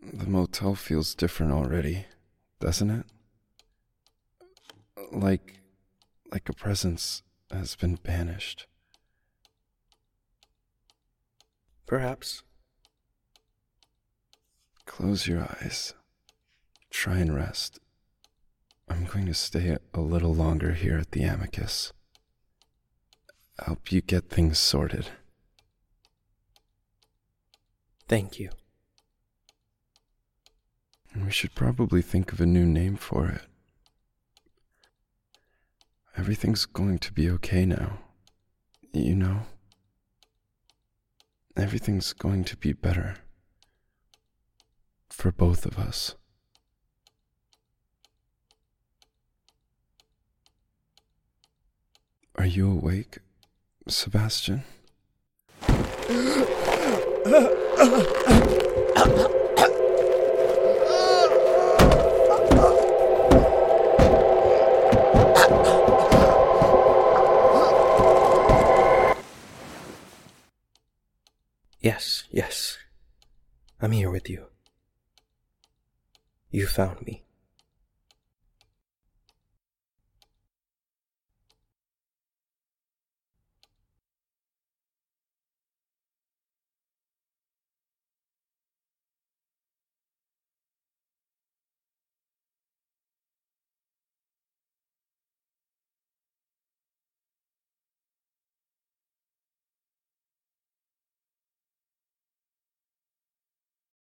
E: The motel feels different already, doesn't it? Like like a presence has been banished.
D: Perhaps.
E: Close your eyes. Try and rest. I'm going to stay a little longer here at the Amicus. Help you get things sorted.
D: Thank you.
E: We should probably think of a new name for it. Everything's going to be okay now. You know? Everything's going to be better. For both of us. Are you awake, Sebastian?
D: Yes, yes. I'm here with you. You found me.